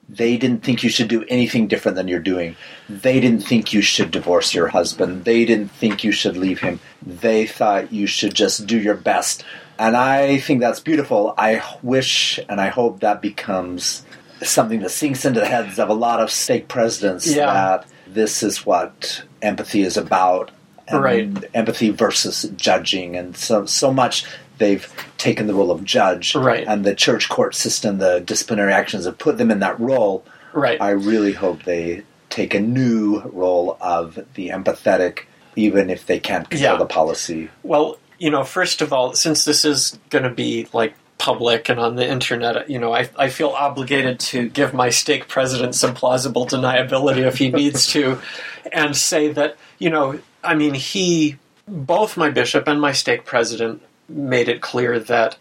they didn't think you should do anything different than you're doing. They didn't think you should divorce your husband. They didn't think you should leave him. They thought you should just do your best. And I think that's beautiful. I wish and I hope that becomes something that sinks into the heads of a lot of stake presidents Yeah. that this is what empathy is about. And Right. empathy versus judging and so so much they've taken the role of judge Right. and the church court system the disciplinary actions have put them in that role Right. i really hope they take a new role of the empathetic even if they can't control Yeah. the policy Well, you know, first of all, since this is going to be like public and on the internet, you know, I, I feel obligated to give my stake president some plausible deniability if he needs to, and say that, you know, I mean, he, both my bishop and my stake president made it clear that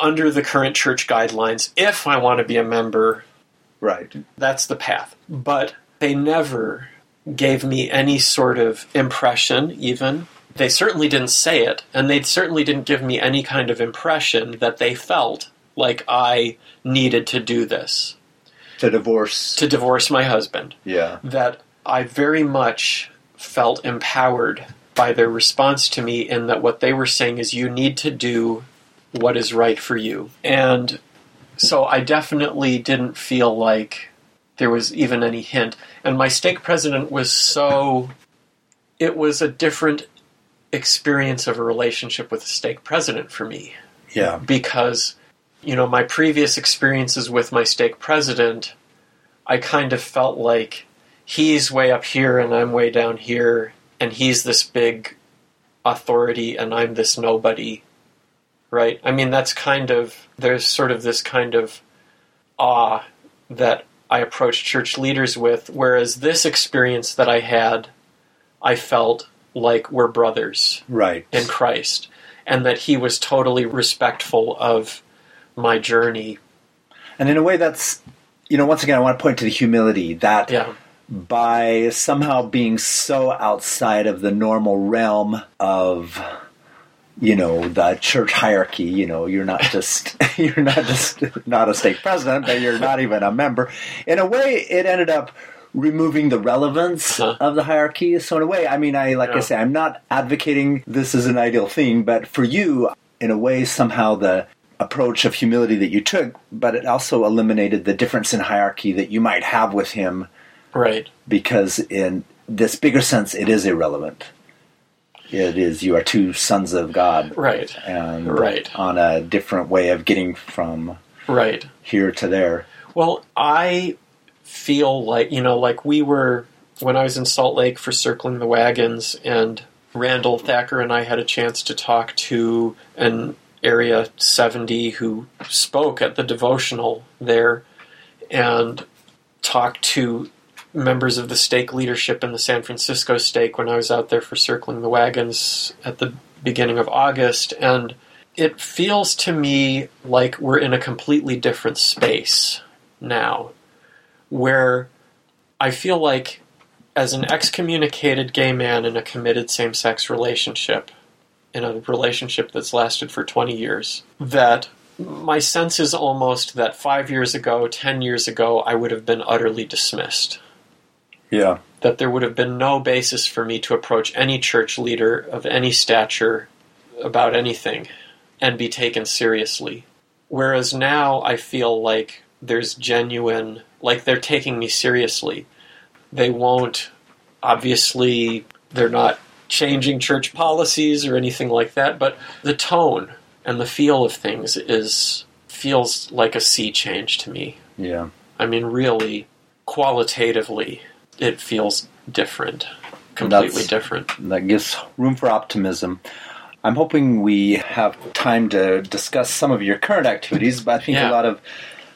under the current church guidelines, if I want to be a member, right that's the path. But they never gave me any sort of impression, even. They certainly didn't say it, and they certainly didn't give me any kind of impression that they felt like I needed to do this to divorce to divorce my husband. yeah That I very much felt empowered by their response to me, in that what they were saying is, you need to do what is right for you. And so I definitely didn't feel like there was even any hint. And my stake president was so. It was a different experience of a relationship with a stake president for me yeah because you know my previous experiences with my stake president i kind of felt like he's way up here and i'm way down here and he's this big authority and i'm this nobody right? I mean that's kind of there's sort of this kind of awe that i approach church leaders with whereas this experience that i had i felt like we're brothers right. in Christ, and that he was totally respectful of my journey. and in a way that's you know once again i want to point to the humility that Yeah, by somehow being so outside of the normal realm of you know the church hierarchy you know you're not just you're not just not a stake president but you're not even a member. In a way it ended up removing the relevance Uh-huh. of the hierarchy. So in a way i mean i like i say i'm not advocating this is an ideal thing but for you in a way somehow the approach of humility that you took but it also eliminated the difference in hierarchy that you might have with him right. because in this bigger sense it is irrelevant it is you are two sons of god Right. and Right. on a different way of getting from Right. here to there Well, I feel like, you know, like we were, when I was in Salt Lake for Circling the Wagons, and Randall Thacker and I had a chance to talk to an Area 70 who spoke at the devotional there and talked to members of the stake leadership in the San Francisco stake when I was out there for Circling the Wagons at the beginning of August. And it feels to me like we're in a completely different space now, where I feel like, as an excommunicated gay man in a committed same sex relationship, in a relationship that's lasted for 20 years, that my sense is almost that five years ago, 10 years ago, I would have been utterly dismissed. Yeah that there would have been no basis for me to approach any church leader of any stature about anything and be taken seriously. Whereas now I feel like there's genuine, like they're taking me seriously. They won't, obviously, they're not changing church policies or anything like that, but the tone and the feel of things is feels like a sea change to me. Yeah. I mean, really, qualitatively, it feels different, completely That's- different. That gives room for optimism. I'm hoping we have time to discuss some of your current activities, but I think Yeah. a lot of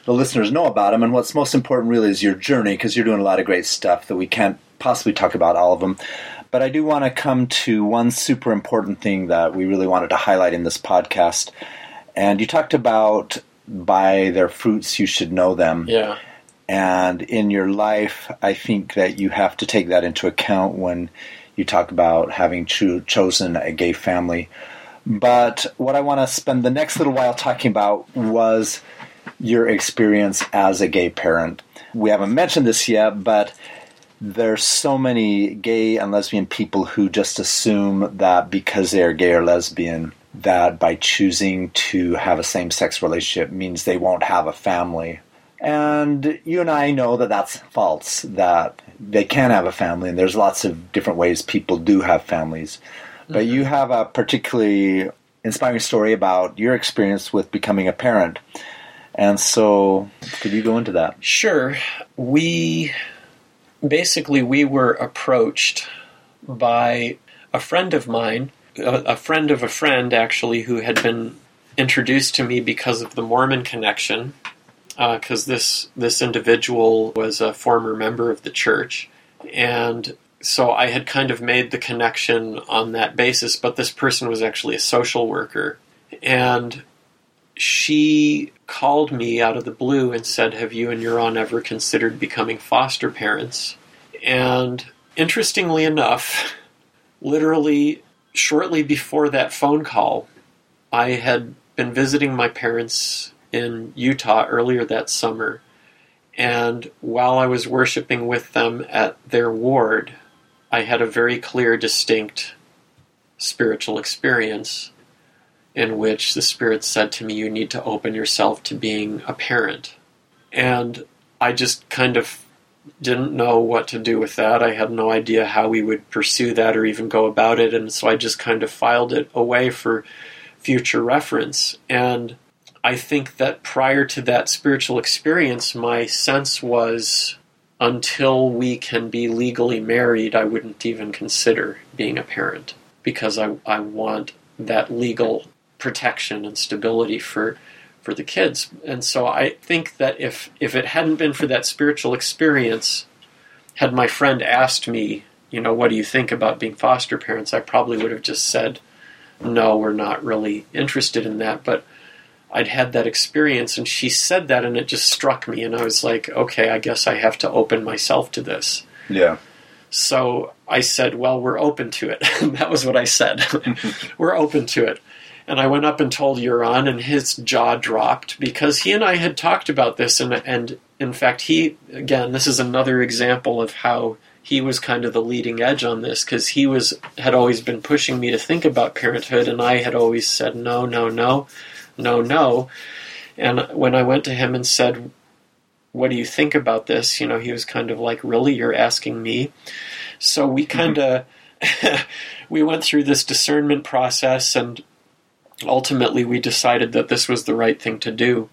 the listeners know about them. And what's most important really is your journey because you're doing a lot of great stuff that we can't possibly talk about all of them. But I do want to come to one super important thing that we really wanted to highlight in this podcast. And you talked about by their fruits you should know them. Yeah, And in your life, I think that you have to take that into account when you talk about having cho- chosen a gay family. But what I want to spend the next little while talking about was your experience as a gay parent. We haven't mentioned this yet, but there's so many gay and lesbian people who just assume that because they are gay or lesbian, that by choosing to have a same sex relationship means they won't have a family. And you and I know that that's false, that they can have a family, and there's lots of different ways people do have families. But you mm-hmm. have a particularly inspiring story about your experience with becoming a parent. And so, could you go into that? sure. We basically we were approached by a friend of mine, a, a friend of a friend actually, who had been introduced to me because of the Mormon connection. Uh, because this this individual was a former member of the church, and so I had kind of made the connection on that basis. But this person was actually a social worker, and she called me out of the blue and said, Have you and aunt ever considered becoming foster parents? And interestingly enough, literally shortly before that phone call, I had been visiting my parents in Utah earlier that summer. And while I was worshiping with them at their ward, I had a very clear, distinct spiritual experience in which the Spirit said to me, You need to open yourself to being a parent. And I just kind of didn't know what to do with that. I had no idea how we would pursue that or even go about it. And so I just kind of filed it away for future reference. And I think that prior to that spiritual experience, my sense was until we can be legally married, I wouldn't even consider being a parent because I, I want that legal protection and stability for for the kids. And so I think that if if it hadn't been for that spiritual experience, had my friend asked me, you know, what do you think about being foster parents, I probably would have just said, no, we're not really interested in that. But I'd had that experience, and she said that, and it just struck me, and I was like, okay, I guess I have to open myself to this. Yeah. So I said, well, we're open to it. that was what I said. we're open to it. And I went up and told Göran, and his jaw dropped because he and I had talked about this, and and in fact, he again, this is another example of how he was kind of the leading edge on this because he was had always been pushing me to think about parenthood, and I had always said no, no, no, no, no. And when I went to him and said, "What do you think about this?" You know, he was kind of like, "Really, you're asking me?" So we mm-hmm. kind of we went through this discernment process and ultimately we decided that this was the right thing to do.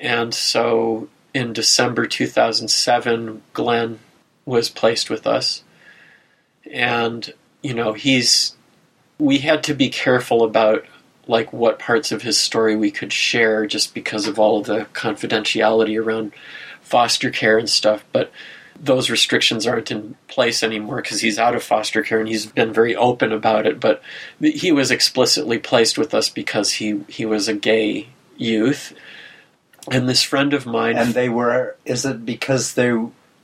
And so in December 2007, Glenn was placed with us. And, you know, he's, we had to be careful about like what parts of his story we could share just because of all of the confidentiality around foster care and stuff. But those restrictions aren't in place anymore because he's out of foster care and he's been very open about it. But he was explicitly placed with us because he he was a gay youth, and this friend of mine. And they were, is it because they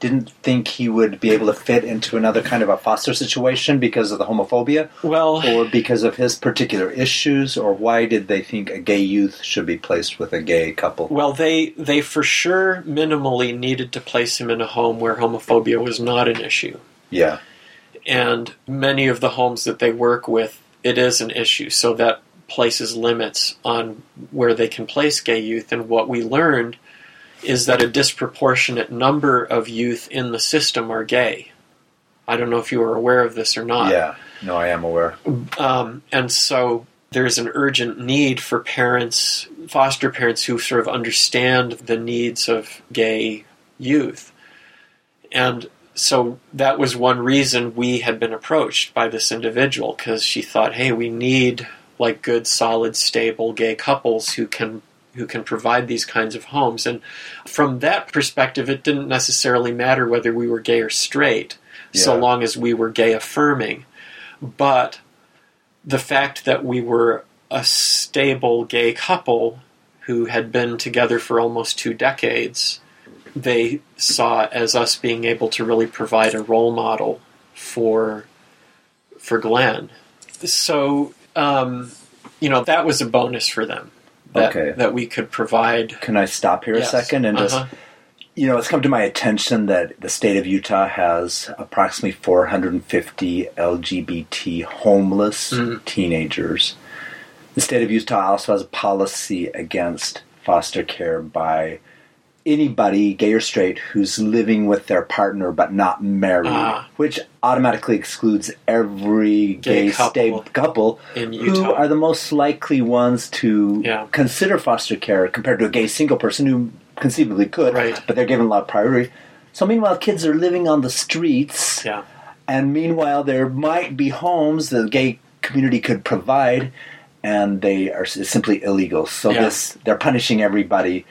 didn't think he would be able to fit into another kind of a foster situation because of the homophobia? well, Or because of his particular issues? Or why did they think a gay youth should be placed with a gay couple? well, they they for sure minimally needed to place him in a home where homophobia was not an issue. Yeah. and many of the homes that they work with, it is an issue. So that places limits on where they can place gay youth. And what we learned is that a disproportionate number of youth in the system are gay. I don't know if you are aware of this or not. Yeah. No, I am aware. Um, and so there's an urgent need for parents, foster parents who sort of understand the needs of gay youth. And so that was one reason we had been approached by this individual because she thought, hey, we need like good, solid, stable gay couples who can who can provide these kinds of homes. And from that perspective, it didn't necessarily matter whether we were gay or straight, so long as we were gay affirming. But the fact that we were a stable gay couple who had been together for almost two decades, they saw as us being able to really provide a role model for for Glenn. So um, you know that was a bonus for them that Okay. that we could provide. Can I stop here Yes. a second and just Uh-huh. you know, it's come to my attention that the state of Utah has approximately 450 LGBT homeless Mhm. teenagers. The state of Utah also has a policy against foster care by anybody, gay or straight, who's living with their partner but not married, Ah. which automatically excludes every Gay gay, couple couple in who are the most likely ones to Yeah. consider foster care compared to a gay single person who conceivably could, Right. but they're given a lot of priority. So meanwhile, kids are living on the streets, Yeah, and meanwhile, there might be homes the gay community could provide, and they are simply illegal. So Yeah. this they're punishing everybody.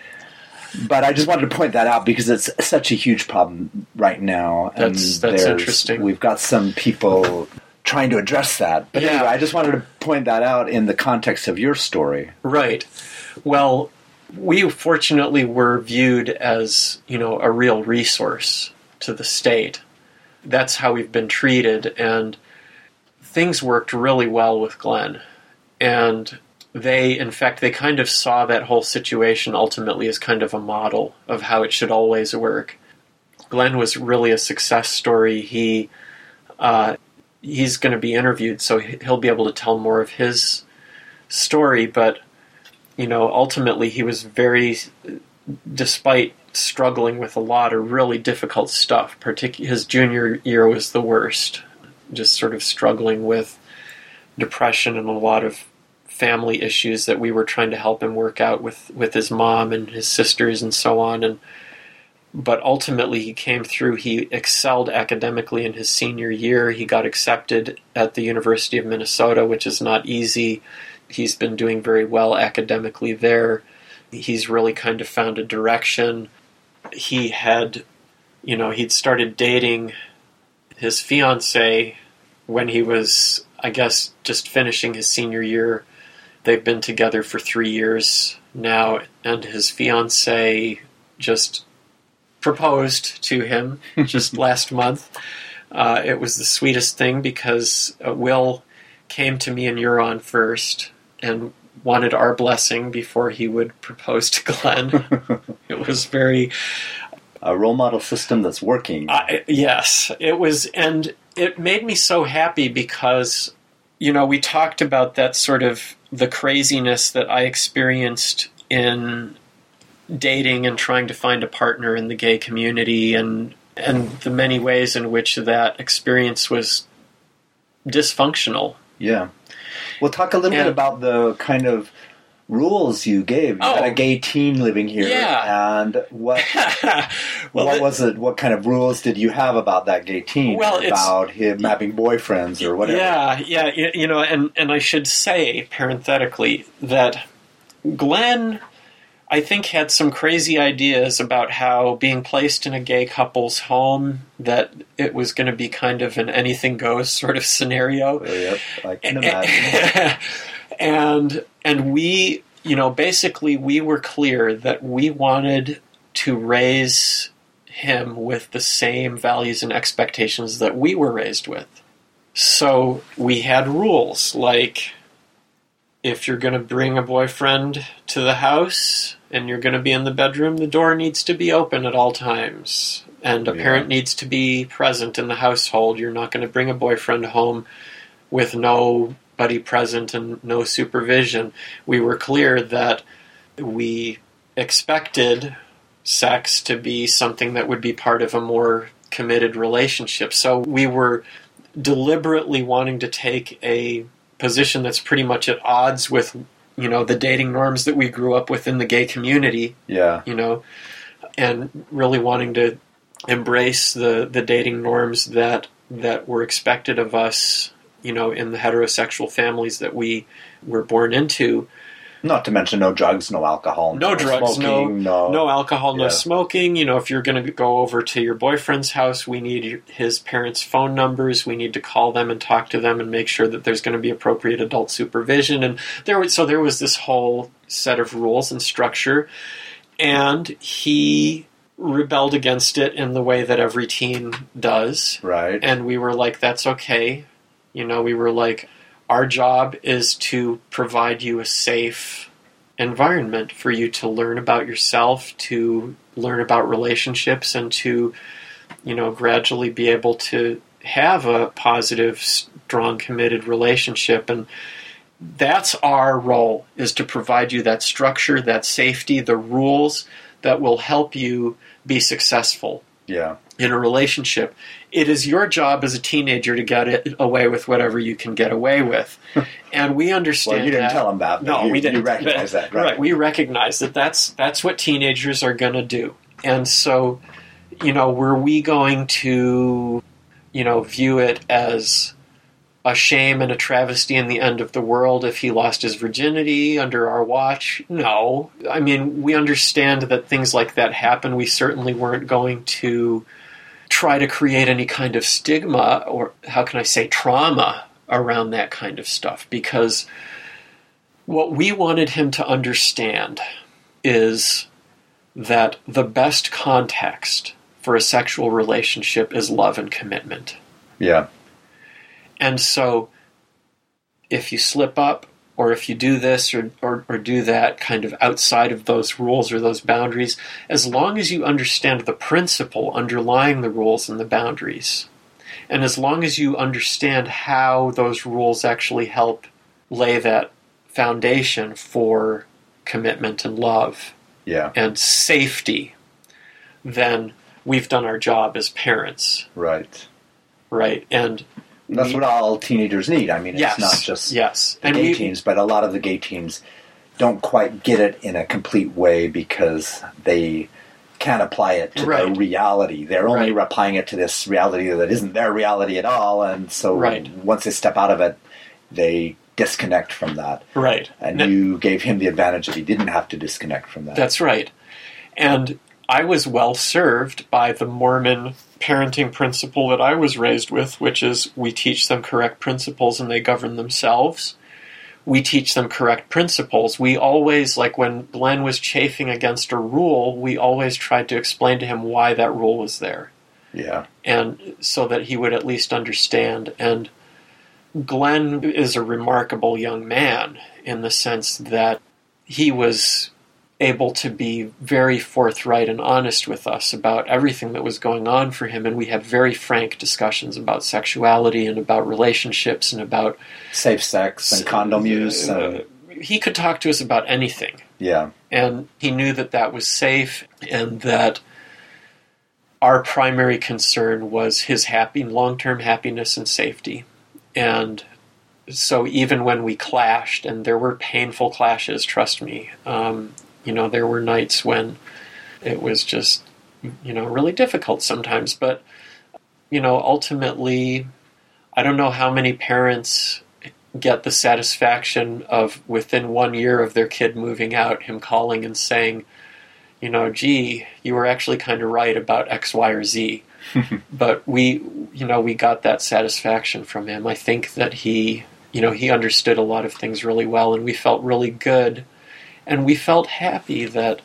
But I just wanted to point that out because it's such a huge problem right now. and That's- that's interesting. We've got some people trying to address that. But Yeah. anyway, I just wanted to point that out in the context of your story. right. Well, we fortunately were viewed as you know a real resource to the state. That's how we've been treated, and things worked really well with Glenn. And they, in fact, they kind of saw that whole situation ultimately as kind of a model of how it should always work. Glenn was really a success story. He uh, he's going to be interviewed, so he- he'll be able to tell more of his story. But you know, ultimately, he was very, despite struggling with a lot of really difficult stuff. Partic- his junior year was the worst, just sort of struggling with depression and a lot of family issues that we were trying to help him work out with with his mom and his sisters and so on. And but ultimately he came through he excelled academically in his senior year. He got accepted at the University of Minnesota which is not easy. He's been doing very well academically there. He's really kind of found a direction. He had you know he'd started dating his fiance when he was i guess just finishing his senior year they've been together for three years now and his fiance just proposed to him just last month uh, it was the sweetest thing because uh, will came to me and Göran first and wanted our blessing before he would propose to Glenn. it was very A role model system that's working. I, yes, it was, and it made me so happy because, you know, we talked about that sort of the craziness that I experienced in dating and trying to find a partner in the gay community, and and the many ways in which that experience was dysfunctional. Yeah. Well, talk a little And- bit about the kind of rules you gave. You Oh. had a oh. gay teen living here, Yeah. and what well, what it- was it? What kind of rules did you have about that gay teen? Well, about him having boyfriends or whatever. Yeah, yeah, you know, and and I should say parenthetically that Glenn, I think, had some crazy ideas about how being placed in a gay couple's home that it was going to be kind of an anything goes sort of scenario. Oh, Yep, I can imagine. and and we, you know, basically we were clear that we wanted to raise him with the same values and expectations that we were raised with. So we had rules like if you're going to bring a boyfriend to the house and you're going to be in the bedroom, the door needs to be open at all times. and a Yeah. parent needs to be present in the household. You're not going to bring a boyfriend home with present and no supervision. We were clear that we expected sex to be something that would be part of a more committed relationship. So we were deliberately wanting to take a position that's pretty much at odds with you know the dating norms that we grew up with in the gay community Yeah. you know and really wanting to embrace the the dating norms that that were expected of us you know in the heterosexual families that we were born into. Not to mention no drugs, no alcohol, no drugs smoking, no no, no alcohol no smoking. You know if you're going to go over to your boyfriend's house we need his parents phone numbers. We need to call them and talk to them and make sure that there's going to be appropriate adult supervision. And there was so there was this whole set of rules and structure. And he rebelled against it in the way that every teen does. Right. and we were like that's okay you know we were like our job is to provide you a safe environment for you to learn about yourself to learn about relationships and to you know gradually be able to have a positive strong committed relationship. And that's our role is to provide you that structure that safety the rules that will help you be successful yeah. in a relationship. It is your job as a teenager to get it away with whatever you can get away with, and we understand. Well, you didn't that. tell him that. No, you, we didn't You recognize that, right? We recognize that that's that's what teenagers are going to do, and so, you know, were we going to, you know, view it as a shame and a travesty and the end of the world if he lost his virginity under our watch? No. I mean, we understand that things like that happen. We certainly weren't going to try to create any kind of stigma or, how can I say, trauma around that kind of stuff because what we wanted him to understand is that the best context for a sexual relationship is love and commitment. yeah. And so, if you slip up, or if you do this or, or, or do that kind of outside of those rules or those boundaries, as long as you understand the principle underlying the rules and the boundaries, and as long as you understand how those rules actually help lay that foundation for commitment and love Yeah. and safety, then we've done our job as parents, Right. right? And That's what all teenagers need. I mean, yes, it's not just yes, the and gay we, teens, but a lot of the gay teens don't quite get it in a complete way because they can't apply it to their reality. They're only Right. applying it to this reality that isn't their reality at all, and so Right. once they step out of it, they disconnect from that. right, And N- you gave him the advantage that he didn't have to disconnect from that. That's right. And I was well served by the Mormon parenting principle that I was raised with, which is we teach them correct principles and they govern themselves. We teach them correct principles. We always, like when Glenn was chafing against a rule, we always tried to explain to him why that rule was there yeah. and so that he would at least understand. And Glenn is a remarkable young man in the sense that he was able to be very forthright and honest with us about everything that was going on for him and we had very frank discussions about sexuality and about relationships and about Safe sex and condom use. uh, And, he could talk to us about anything yeah. and he knew that that was safe and that our primary concern was his happy long-term happiness and safety and so even when we clashed and there were painful clashes trust me um, you know there were nights when it was just you know really difficult sometimes but you know ultimately i don't know how many parents get the satisfaction of within one year of their kid moving out, him calling and saying, you know, gee, you were actually kind of right about X, Y, or Z. but we, you know, we got that satisfaction from him. I think that he, you know, he understood a lot of things really well, and we felt really good. And we felt happy that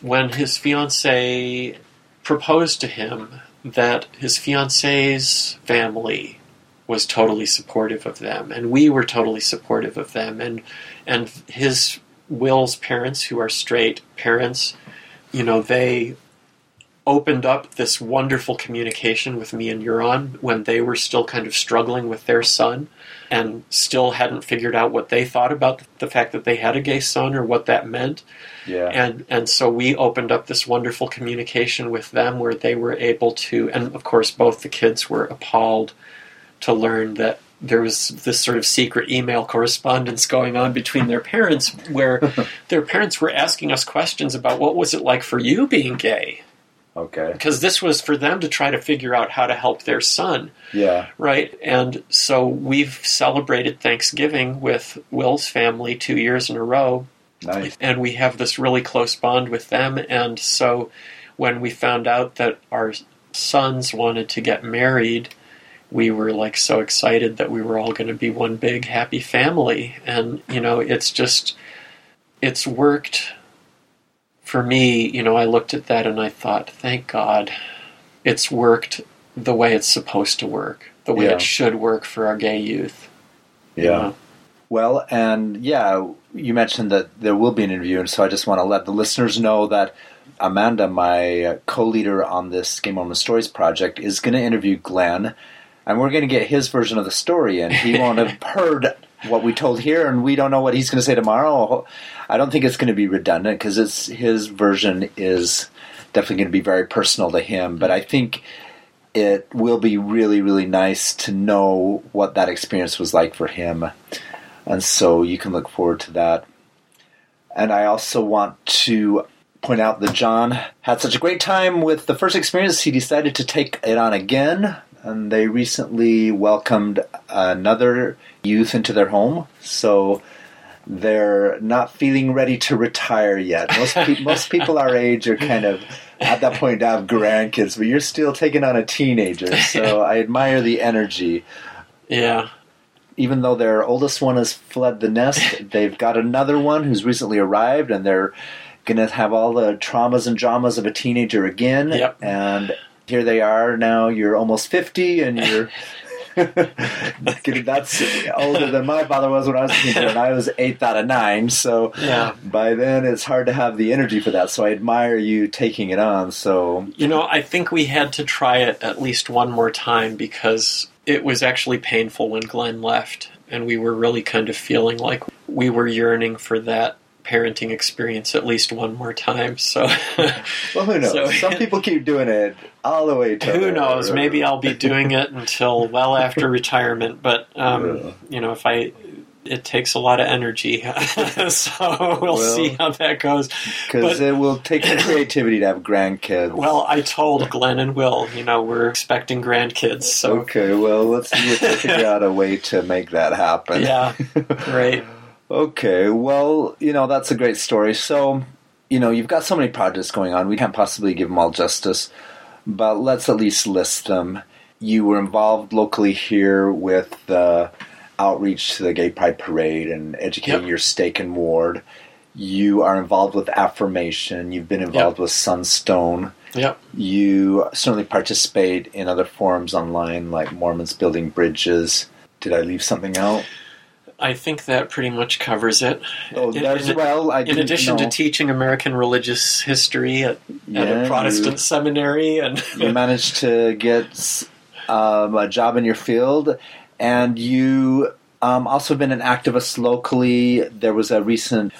when his fiancee proposed to him, that his fiancee's family was totally supportive of them, and we were totally supportive of them, and and his Will's parents, who are straight parents, you know, they opened up this wonderful communication with me and Göran when they were still kind of struggling with their son and still hadn't figured out what they thought about the fact that they had a gay son or what that meant. Yeah. And and so we opened up this wonderful communication with them where they were able to and of course both the kids were appalled to learn that there was this sort of secret email correspondence going on between their parents where their parents were asking us questions about what was it like for you being gay okay. because this was for them to try to figure out how to help their son Yeah. right and so we've celebrated thanksgiving with will's family two years in a row Nice. and we have this really close bond with them and so when we found out that our sons wanted to get married we were like so excited that we were all going to be one big happy family and you know it's just it's worked for me you know i looked at that and i thought thank god it's worked the way it's supposed to work the way Yeah. it should work for our gay youth you Yeah. know? Well, and yeah, you mentioned that there will be an interview, and so I just want to let the listeners know that Amanda, my uh, co-leader on this Gay Mormon Stories project, is going to interview Glenn, and we're going to get his version of the story, and he won't have heard what we told here, and we don't know what he's going to say tomorrow. I don't think it's going to be redundant because it's his version is definitely going to be very personal to him, but I think it will be really, really nice to know what that experience was like for him. And so you can look forward to that. And I also want to point out that John had such a great time with the first experience, he decided to take it on again. And they recently welcomed another youth into their home. So they're not feeling ready to retire yet. Most, pe- most people our age are kind of at that point to have grandkids, but you're still taking on a teenager. So I admire the energy yeah even though their oldest one has fled the nest, they've got another one who's recently arrived, and they're going to have all the traumas and dramas of a teenager again. Yep. And here they are now. You're almost fifty, and you're. That's older than my father was when I was a teenager, and I was eighth out of nine. So Yeah. by then, it's hard to have the energy for that. So I admire you taking it on. So You know, I think we had to try it at least one more time because it was actually painful when Glenn left, and we were really kind of feeling like we were yearning for that parenting experience at least one more time. So, well, who knows? So- Some people keep doing it all the way to who knows? Maybe I'll be doing it until well after retirement. But um, you know, if I. It takes a lot of energy, so we'll, Well, see how that goes. because it will take some creativity to have grandkids. Well, I told Glenn and Will, you know, we're expecting grandkids, so okay, well, let's see if we figure out a way to make that happen. yeah, great. Okay, well, you know, that's a great story. So, you know, you've got so many projects going on. We can't possibly give them all justice, but let's at least list them. You were involved locally here with the outreach to the Gay Pride Parade and educating Yep. your stake and ward. You are involved with affirmation. You've been involved with Sunstone. Yep. You certainly participate in other forums online like Mormons Building Bridges. Did I leave something out? I think that pretty much covers it. Oh, In- in- well. I In addition know. to teaching American religious history at, at a Protestant you- seminary, and you managed to get um, a job in your field, and you um, also been an activist locally. There was a recent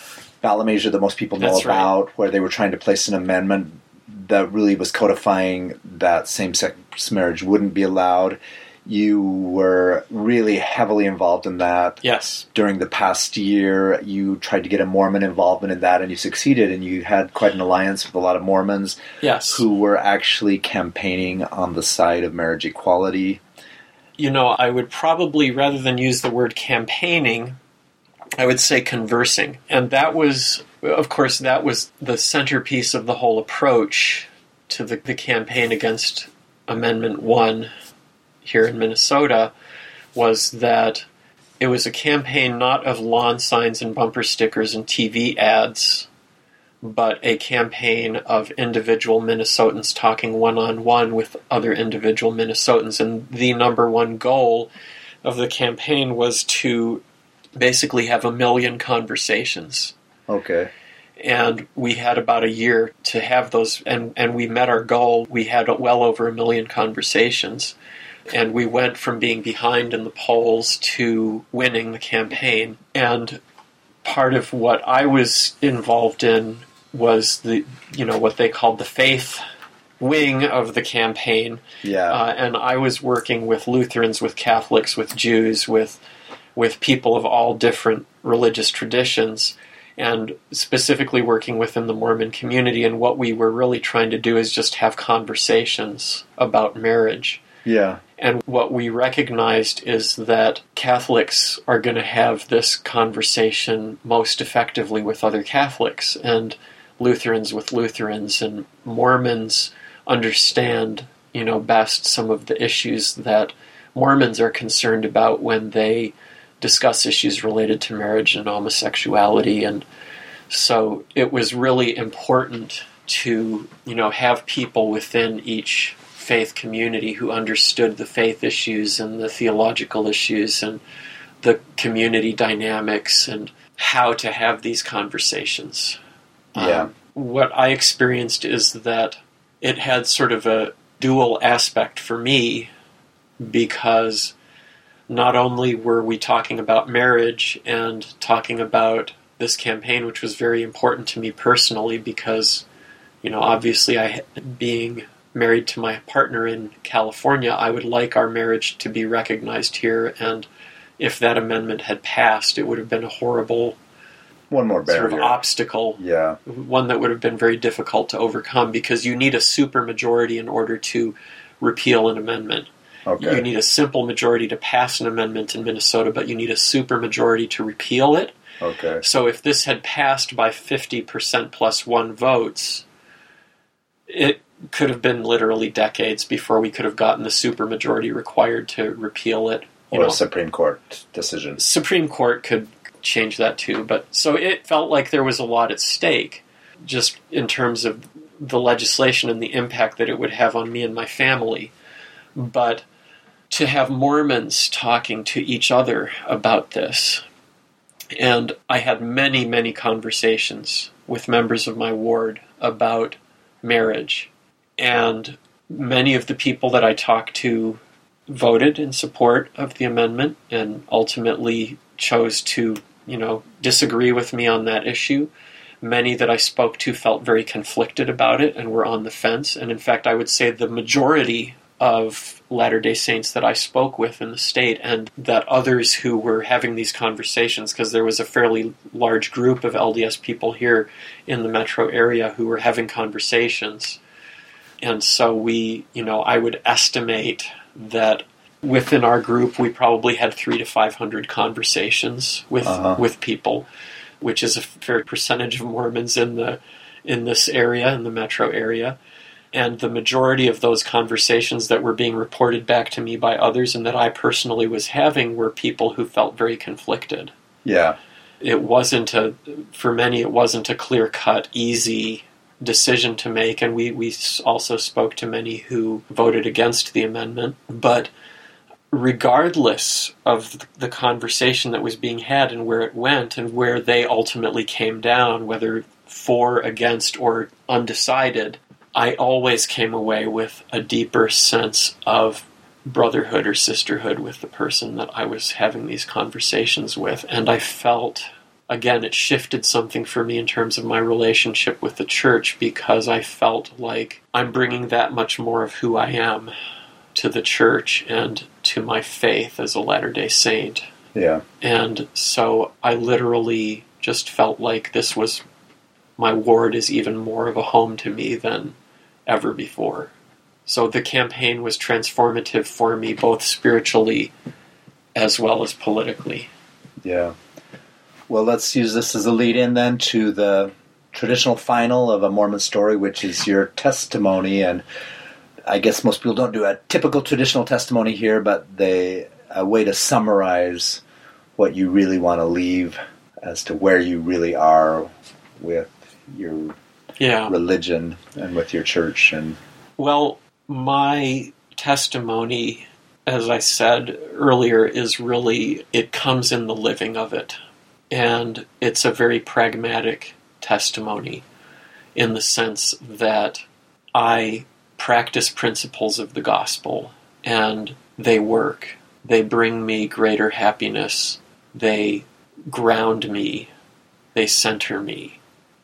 ballot measure that most people know That's right. about, where they were trying to place an amendment that really was codifying that same-sex marriage wouldn't be allowed. You were really heavily involved in that yes, during the past year. You tried to get a Mormon involvement in that, and you succeeded. And you had quite an alliance with a lot of Mormons yes. who were actually campaigning on the side of marriage equality. You know, I would probably rather than use the word campaigning, I would say conversing, and that was, of course, that was the centerpiece of the whole approach to the, the campaign against Amendment One here in Minnesota was that it was a campaign not of lawn signs and bumper stickers and TV ads, but a campaign of individual Minnesotans talking one on one with other individual Minnesotans. And the number one goal of the campaign was to basically have a million conversations. Okay. and we had about a year to have those and, and we met our goal we had well over a million conversations and we went from being behind in the polls to winning the campaign and part of what i was involved in was the you know what they called the faith wing of the campaign Yeah. uh, and I was working with Lutherans, with Catholics, with Jews, with with people of all different religious traditions, and specifically working within the Mormon community. And what we were really trying to do is just have conversations about marriage. Yeah. And what we recognized is that Catholics are going to have this conversation most effectively with other Catholics, and Lutherans with Lutherans, and Mormons understand, you know, best some of the issues that Mormons are concerned about when they discuss issues related to marriage and homosexuality. And so it was really important to, you know, have people within each faith community who understood the faith issues and the theological issues and the community dynamics and how to have these conversations. Yeah. Um, what I experienced is that it had sort of a dual aspect for me because not only were we talking about marriage and talking about this campaign, which was very important to me personally because, you know, obviously I, being married to my partner in California, I would like our marriage to be recognized here. And if that amendment had passed, it would have been a horrible One more sort of obstacle yeah. one that would have been very difficult to overcome because you need a super majority in order to repeal an amendment. Okay. You need a simple majority to pass an amendment in Minnesota, but you need a super majority to repeal it. okay. So if this had passed by 50% plus one votes, it could have been literally decades before we could have gotten the super majority required to repeal it. You Or know, a Supreme Court decision. Supreme Court could change that too, but so it felt like there was a lot at stake, just in terms of the legislation and the impact that it would have on me and my family. But to have Mormons talking to each other about this, and I had many, many conversations with members of my ward about marriage, and many of the people that I talked to voted in support of the amendment and ultimately chose to, you know, disagree with me on that issue. Many that I spoke to felt very conflicted about it and were on the fence. And in fact, I would say the majority of Latter day Saints that I spoke with in the state, and that others who were having these conversations, because there was a fairly large group of LDS people here in the metro area who were having conversations. And so we, you know, I would estimate that within our group we probably had three to five hundred conversations with Uh-huh. with people, which is a fair percentage of Mormons in the in this area, in the metro area. And the majority of those conversations that were being reported back to me by others and that I personally was having were people who felt very conflicted Yeah. it wasn't a for many it wasn't a clear cut easy decision to make and we we also spoke to many who voted against the amendment but regardless of the conversation that was being had and where it went and where they ultimately came down whether for against or undecided i always came away with a deeper sense of brotherhood or sisterhood with the person that I was having these conversations with. And I felt, again, it shifted something for me in terms of my relationship with the church because I felt like I'm bringing that much more of who I am to the church and to my faith as a Latter day Saint. Yeah. And so I literally just felt like this was my ward is even more of a home to me than ever before. So the campaign was transformative for me, both spiritually as well as politically. Yeah. Well, let's use this as a lead in then to the traditional final of a Mormon story, which is your testimony. And I guess most people don't do a typical traditional testimony here, but they a way to summarize what you really want to leave as to where you really are with your Yeah. religion and with your church and Well, my testimony, as I said earlier, is really, it comes in the living of it. And it's a very pragmatic testimony in the sense that I practice principles of the gospel and they work. They bring me greater happiness. They ground me. They center me.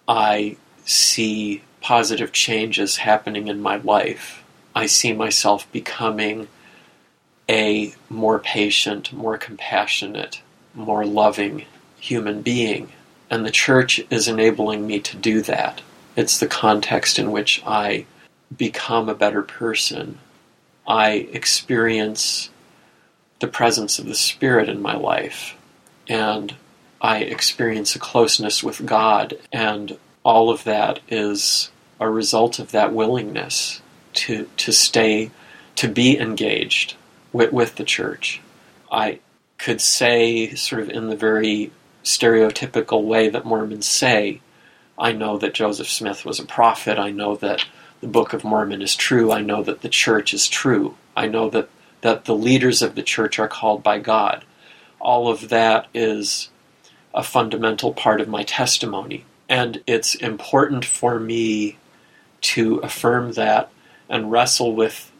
I see positive changes happening in my life. I see myself becoming a more patient, more compassionate, more loving human being. And the church is enabling me to do that. It's the context in which I become a better person. I experience the presence of the Spirit in my life. And I experience a closeness with God. And all of that is a result of that willingness to, to stay, to be engaged with, with the church. I could say, sort of in the very stereotypical way that Mormons say, I know that Joseph Smith was a prophet. I know that the Book of Mormon is true. I know that the church is true. I know that, that the leaders of the church are called by God. All of that is a fundamental part of my testimony. And it's important for me to affirm that and wrestle with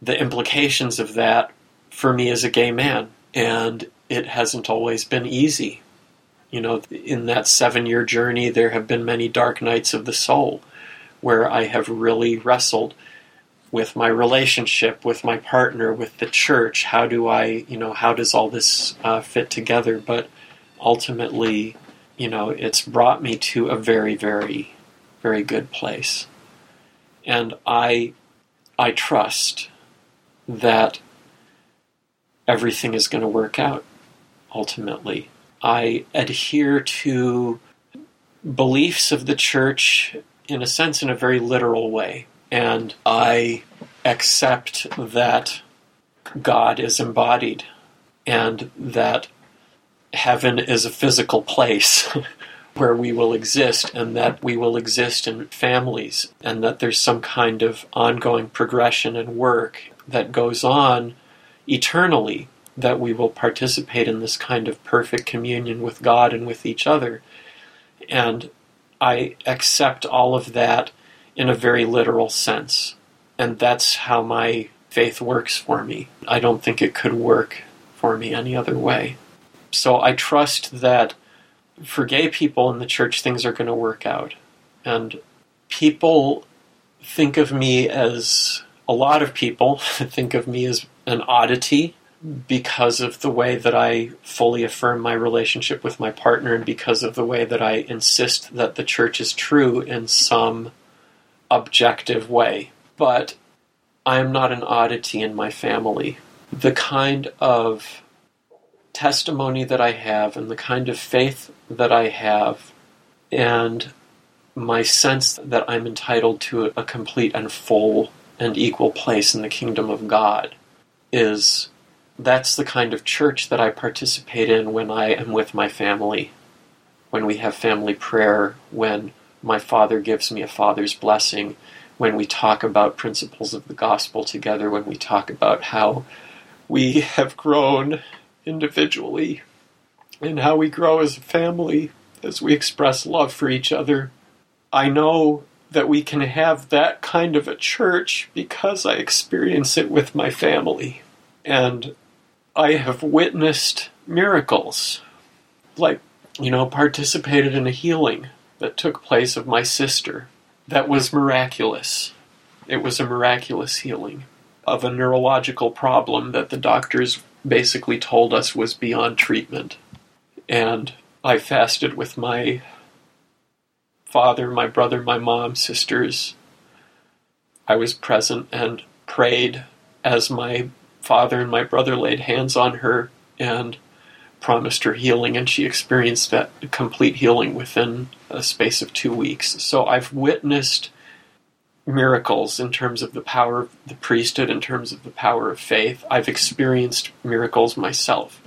the implications of that for me as a gay man. And it hasn't always been easy. You know, in that seven year journey, there have been many dark nights of the soul where I have really wrestled with my relationship with my partner, with the church. How do I, you know, how does all this uh, fit together? But ultimately, you know, it's brought me to a very, very, very good place. And I, I trust that everything is going to work out ultimately. I adhere to beliefs of the church, in a sense, in a very literal way. And I accept that God is embodied and that heaven is a physical place where we will exist and that we will exist in families and that there's some kind of ongoing progression and work that goes on eternally that we will participate in this kind of perfect communion with God and with each other. And I accept all of that in a very literal sense. And that's how my faith works for me. I don't think it could work for me any other way. So I trust that for gay people in the church, things are going to work out. And people think of me as a lot of people think of me as an oddity because of the way that I fully affirm my relationship with my partner and because of the way that I insist that the church is true in some objective way. But I am not an oddity in my family. The kind of testimony that I have and the kind of faith that I have and my sense that I'm entitled to a complete and full and equal place in the kingdom of God is that's the kind of church that I participate in when I am with my family, when we have family prayer, when my father gives me a father's blessing, when we talk about principles of the gospel together, when we talk about how we have grown individually and how we grow as a family as we express love for each other. I know that we can have that kind of a church because I experience it with my family. And I have witnessed miracles, like, you know, participated in a healing that took place of my sister that was miraculous. It was a miraculous healing of a neurological problem that the doctors basically told us was beyond treatment. And I fasted with my father, my brother, my mom, sisters. I was present and prayed as my father and my brother laid hands on her and promised her healing, and she experienced that complete healing within a space of two weeks. So I've witnessed miracles in terms of the power of the priesthood, in terms of the power of faith. I've experienced miracles myself.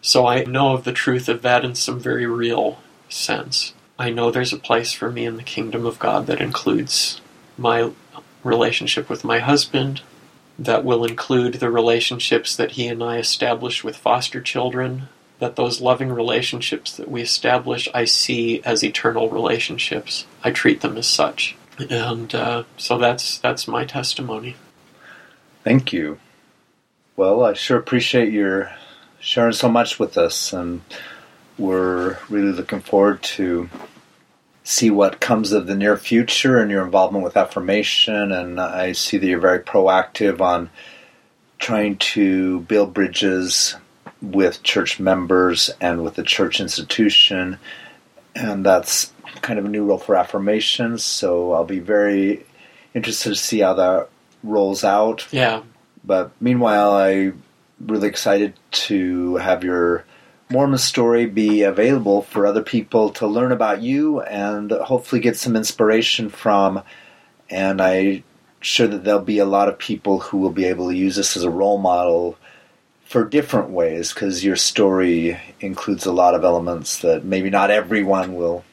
So I know of the truth of that in some very real sense. I know there's a place for me in the kingdom of God that includes my relationship with my husband, that will include the relationships that he and I establish with foster children, that those loving relationships that we establish, I see as eternal relationships. I treat them as such, and uh, so that's that's my testimony. Thank you. Well, I sure appreciate your sharing so much with us, and we're really looking forward to see what comes of the near future and your involvement with affirmation. And I see that you're very proactive on trying to build bridges with church members and with the church institution. And that's kind of a new role for affirmations. So I'll be very interested to see how that rolls out. Yeah. But meanwhile, I'm really excited to have your Mormon story be available for other people to learn about you and hopefully get some inspiration from. And I'm sure that there'll be a lot of people who will be able to use this as a role model for different ways because your story includes a lot of elements that maybe not everyone will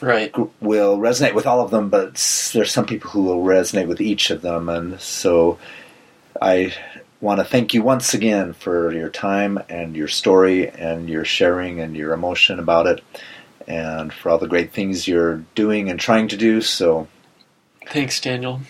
right will resonate with all of them, but there's some people who will resonate with each of them, and so I want to thank you once again for your time and your story and your sharing and your emotion about it, and for all the great things you're doing and trying to do. So, thanks, Daniel.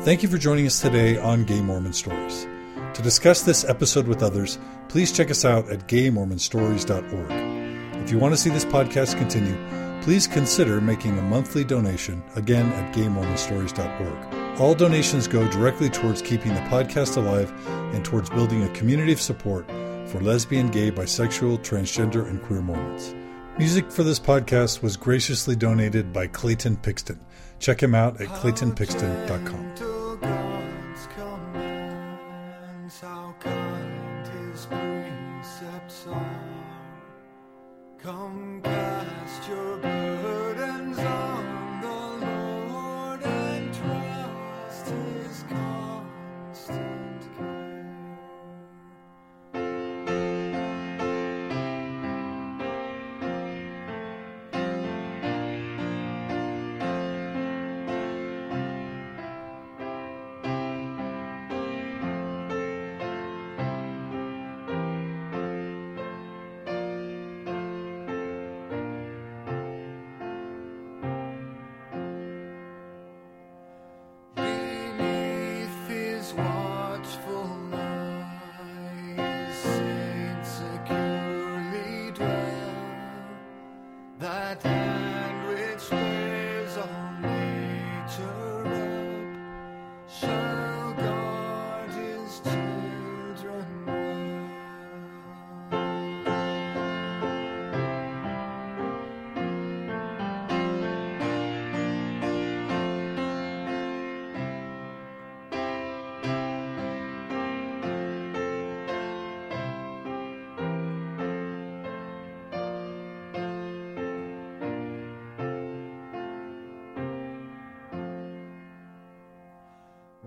Thank you for joining us today on Gay Mormon Stories. To discuss this episode with others, please check us out at gaymormonstories.org. If you want to see this podcast continue, please consider making a monthly donation, again at gaymormonstories.org. All donations go directly towards keeping the podcast alive and towards building a community of support for lesbian, gay, bisexual, transgender, and queer Mormons. Music for this podcast was graciously donated by Clayton Pixton. Check him out at claytonpixton.com.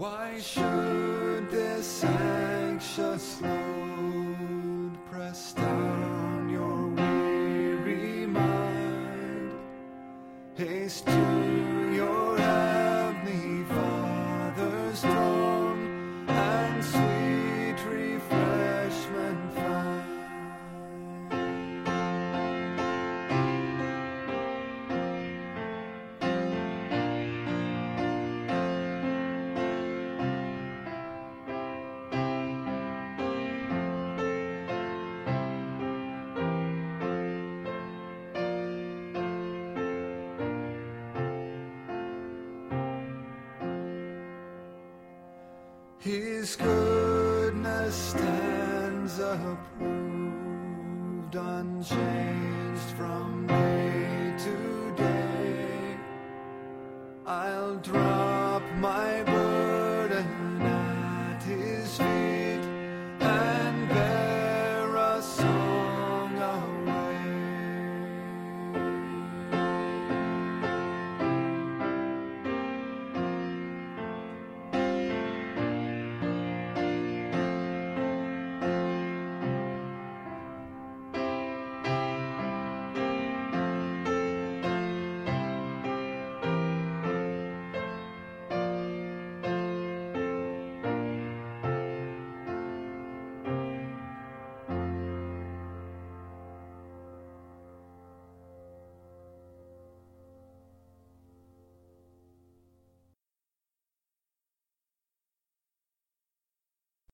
Why should this anxious load press down your weary mind? Haste His goodness stands approved,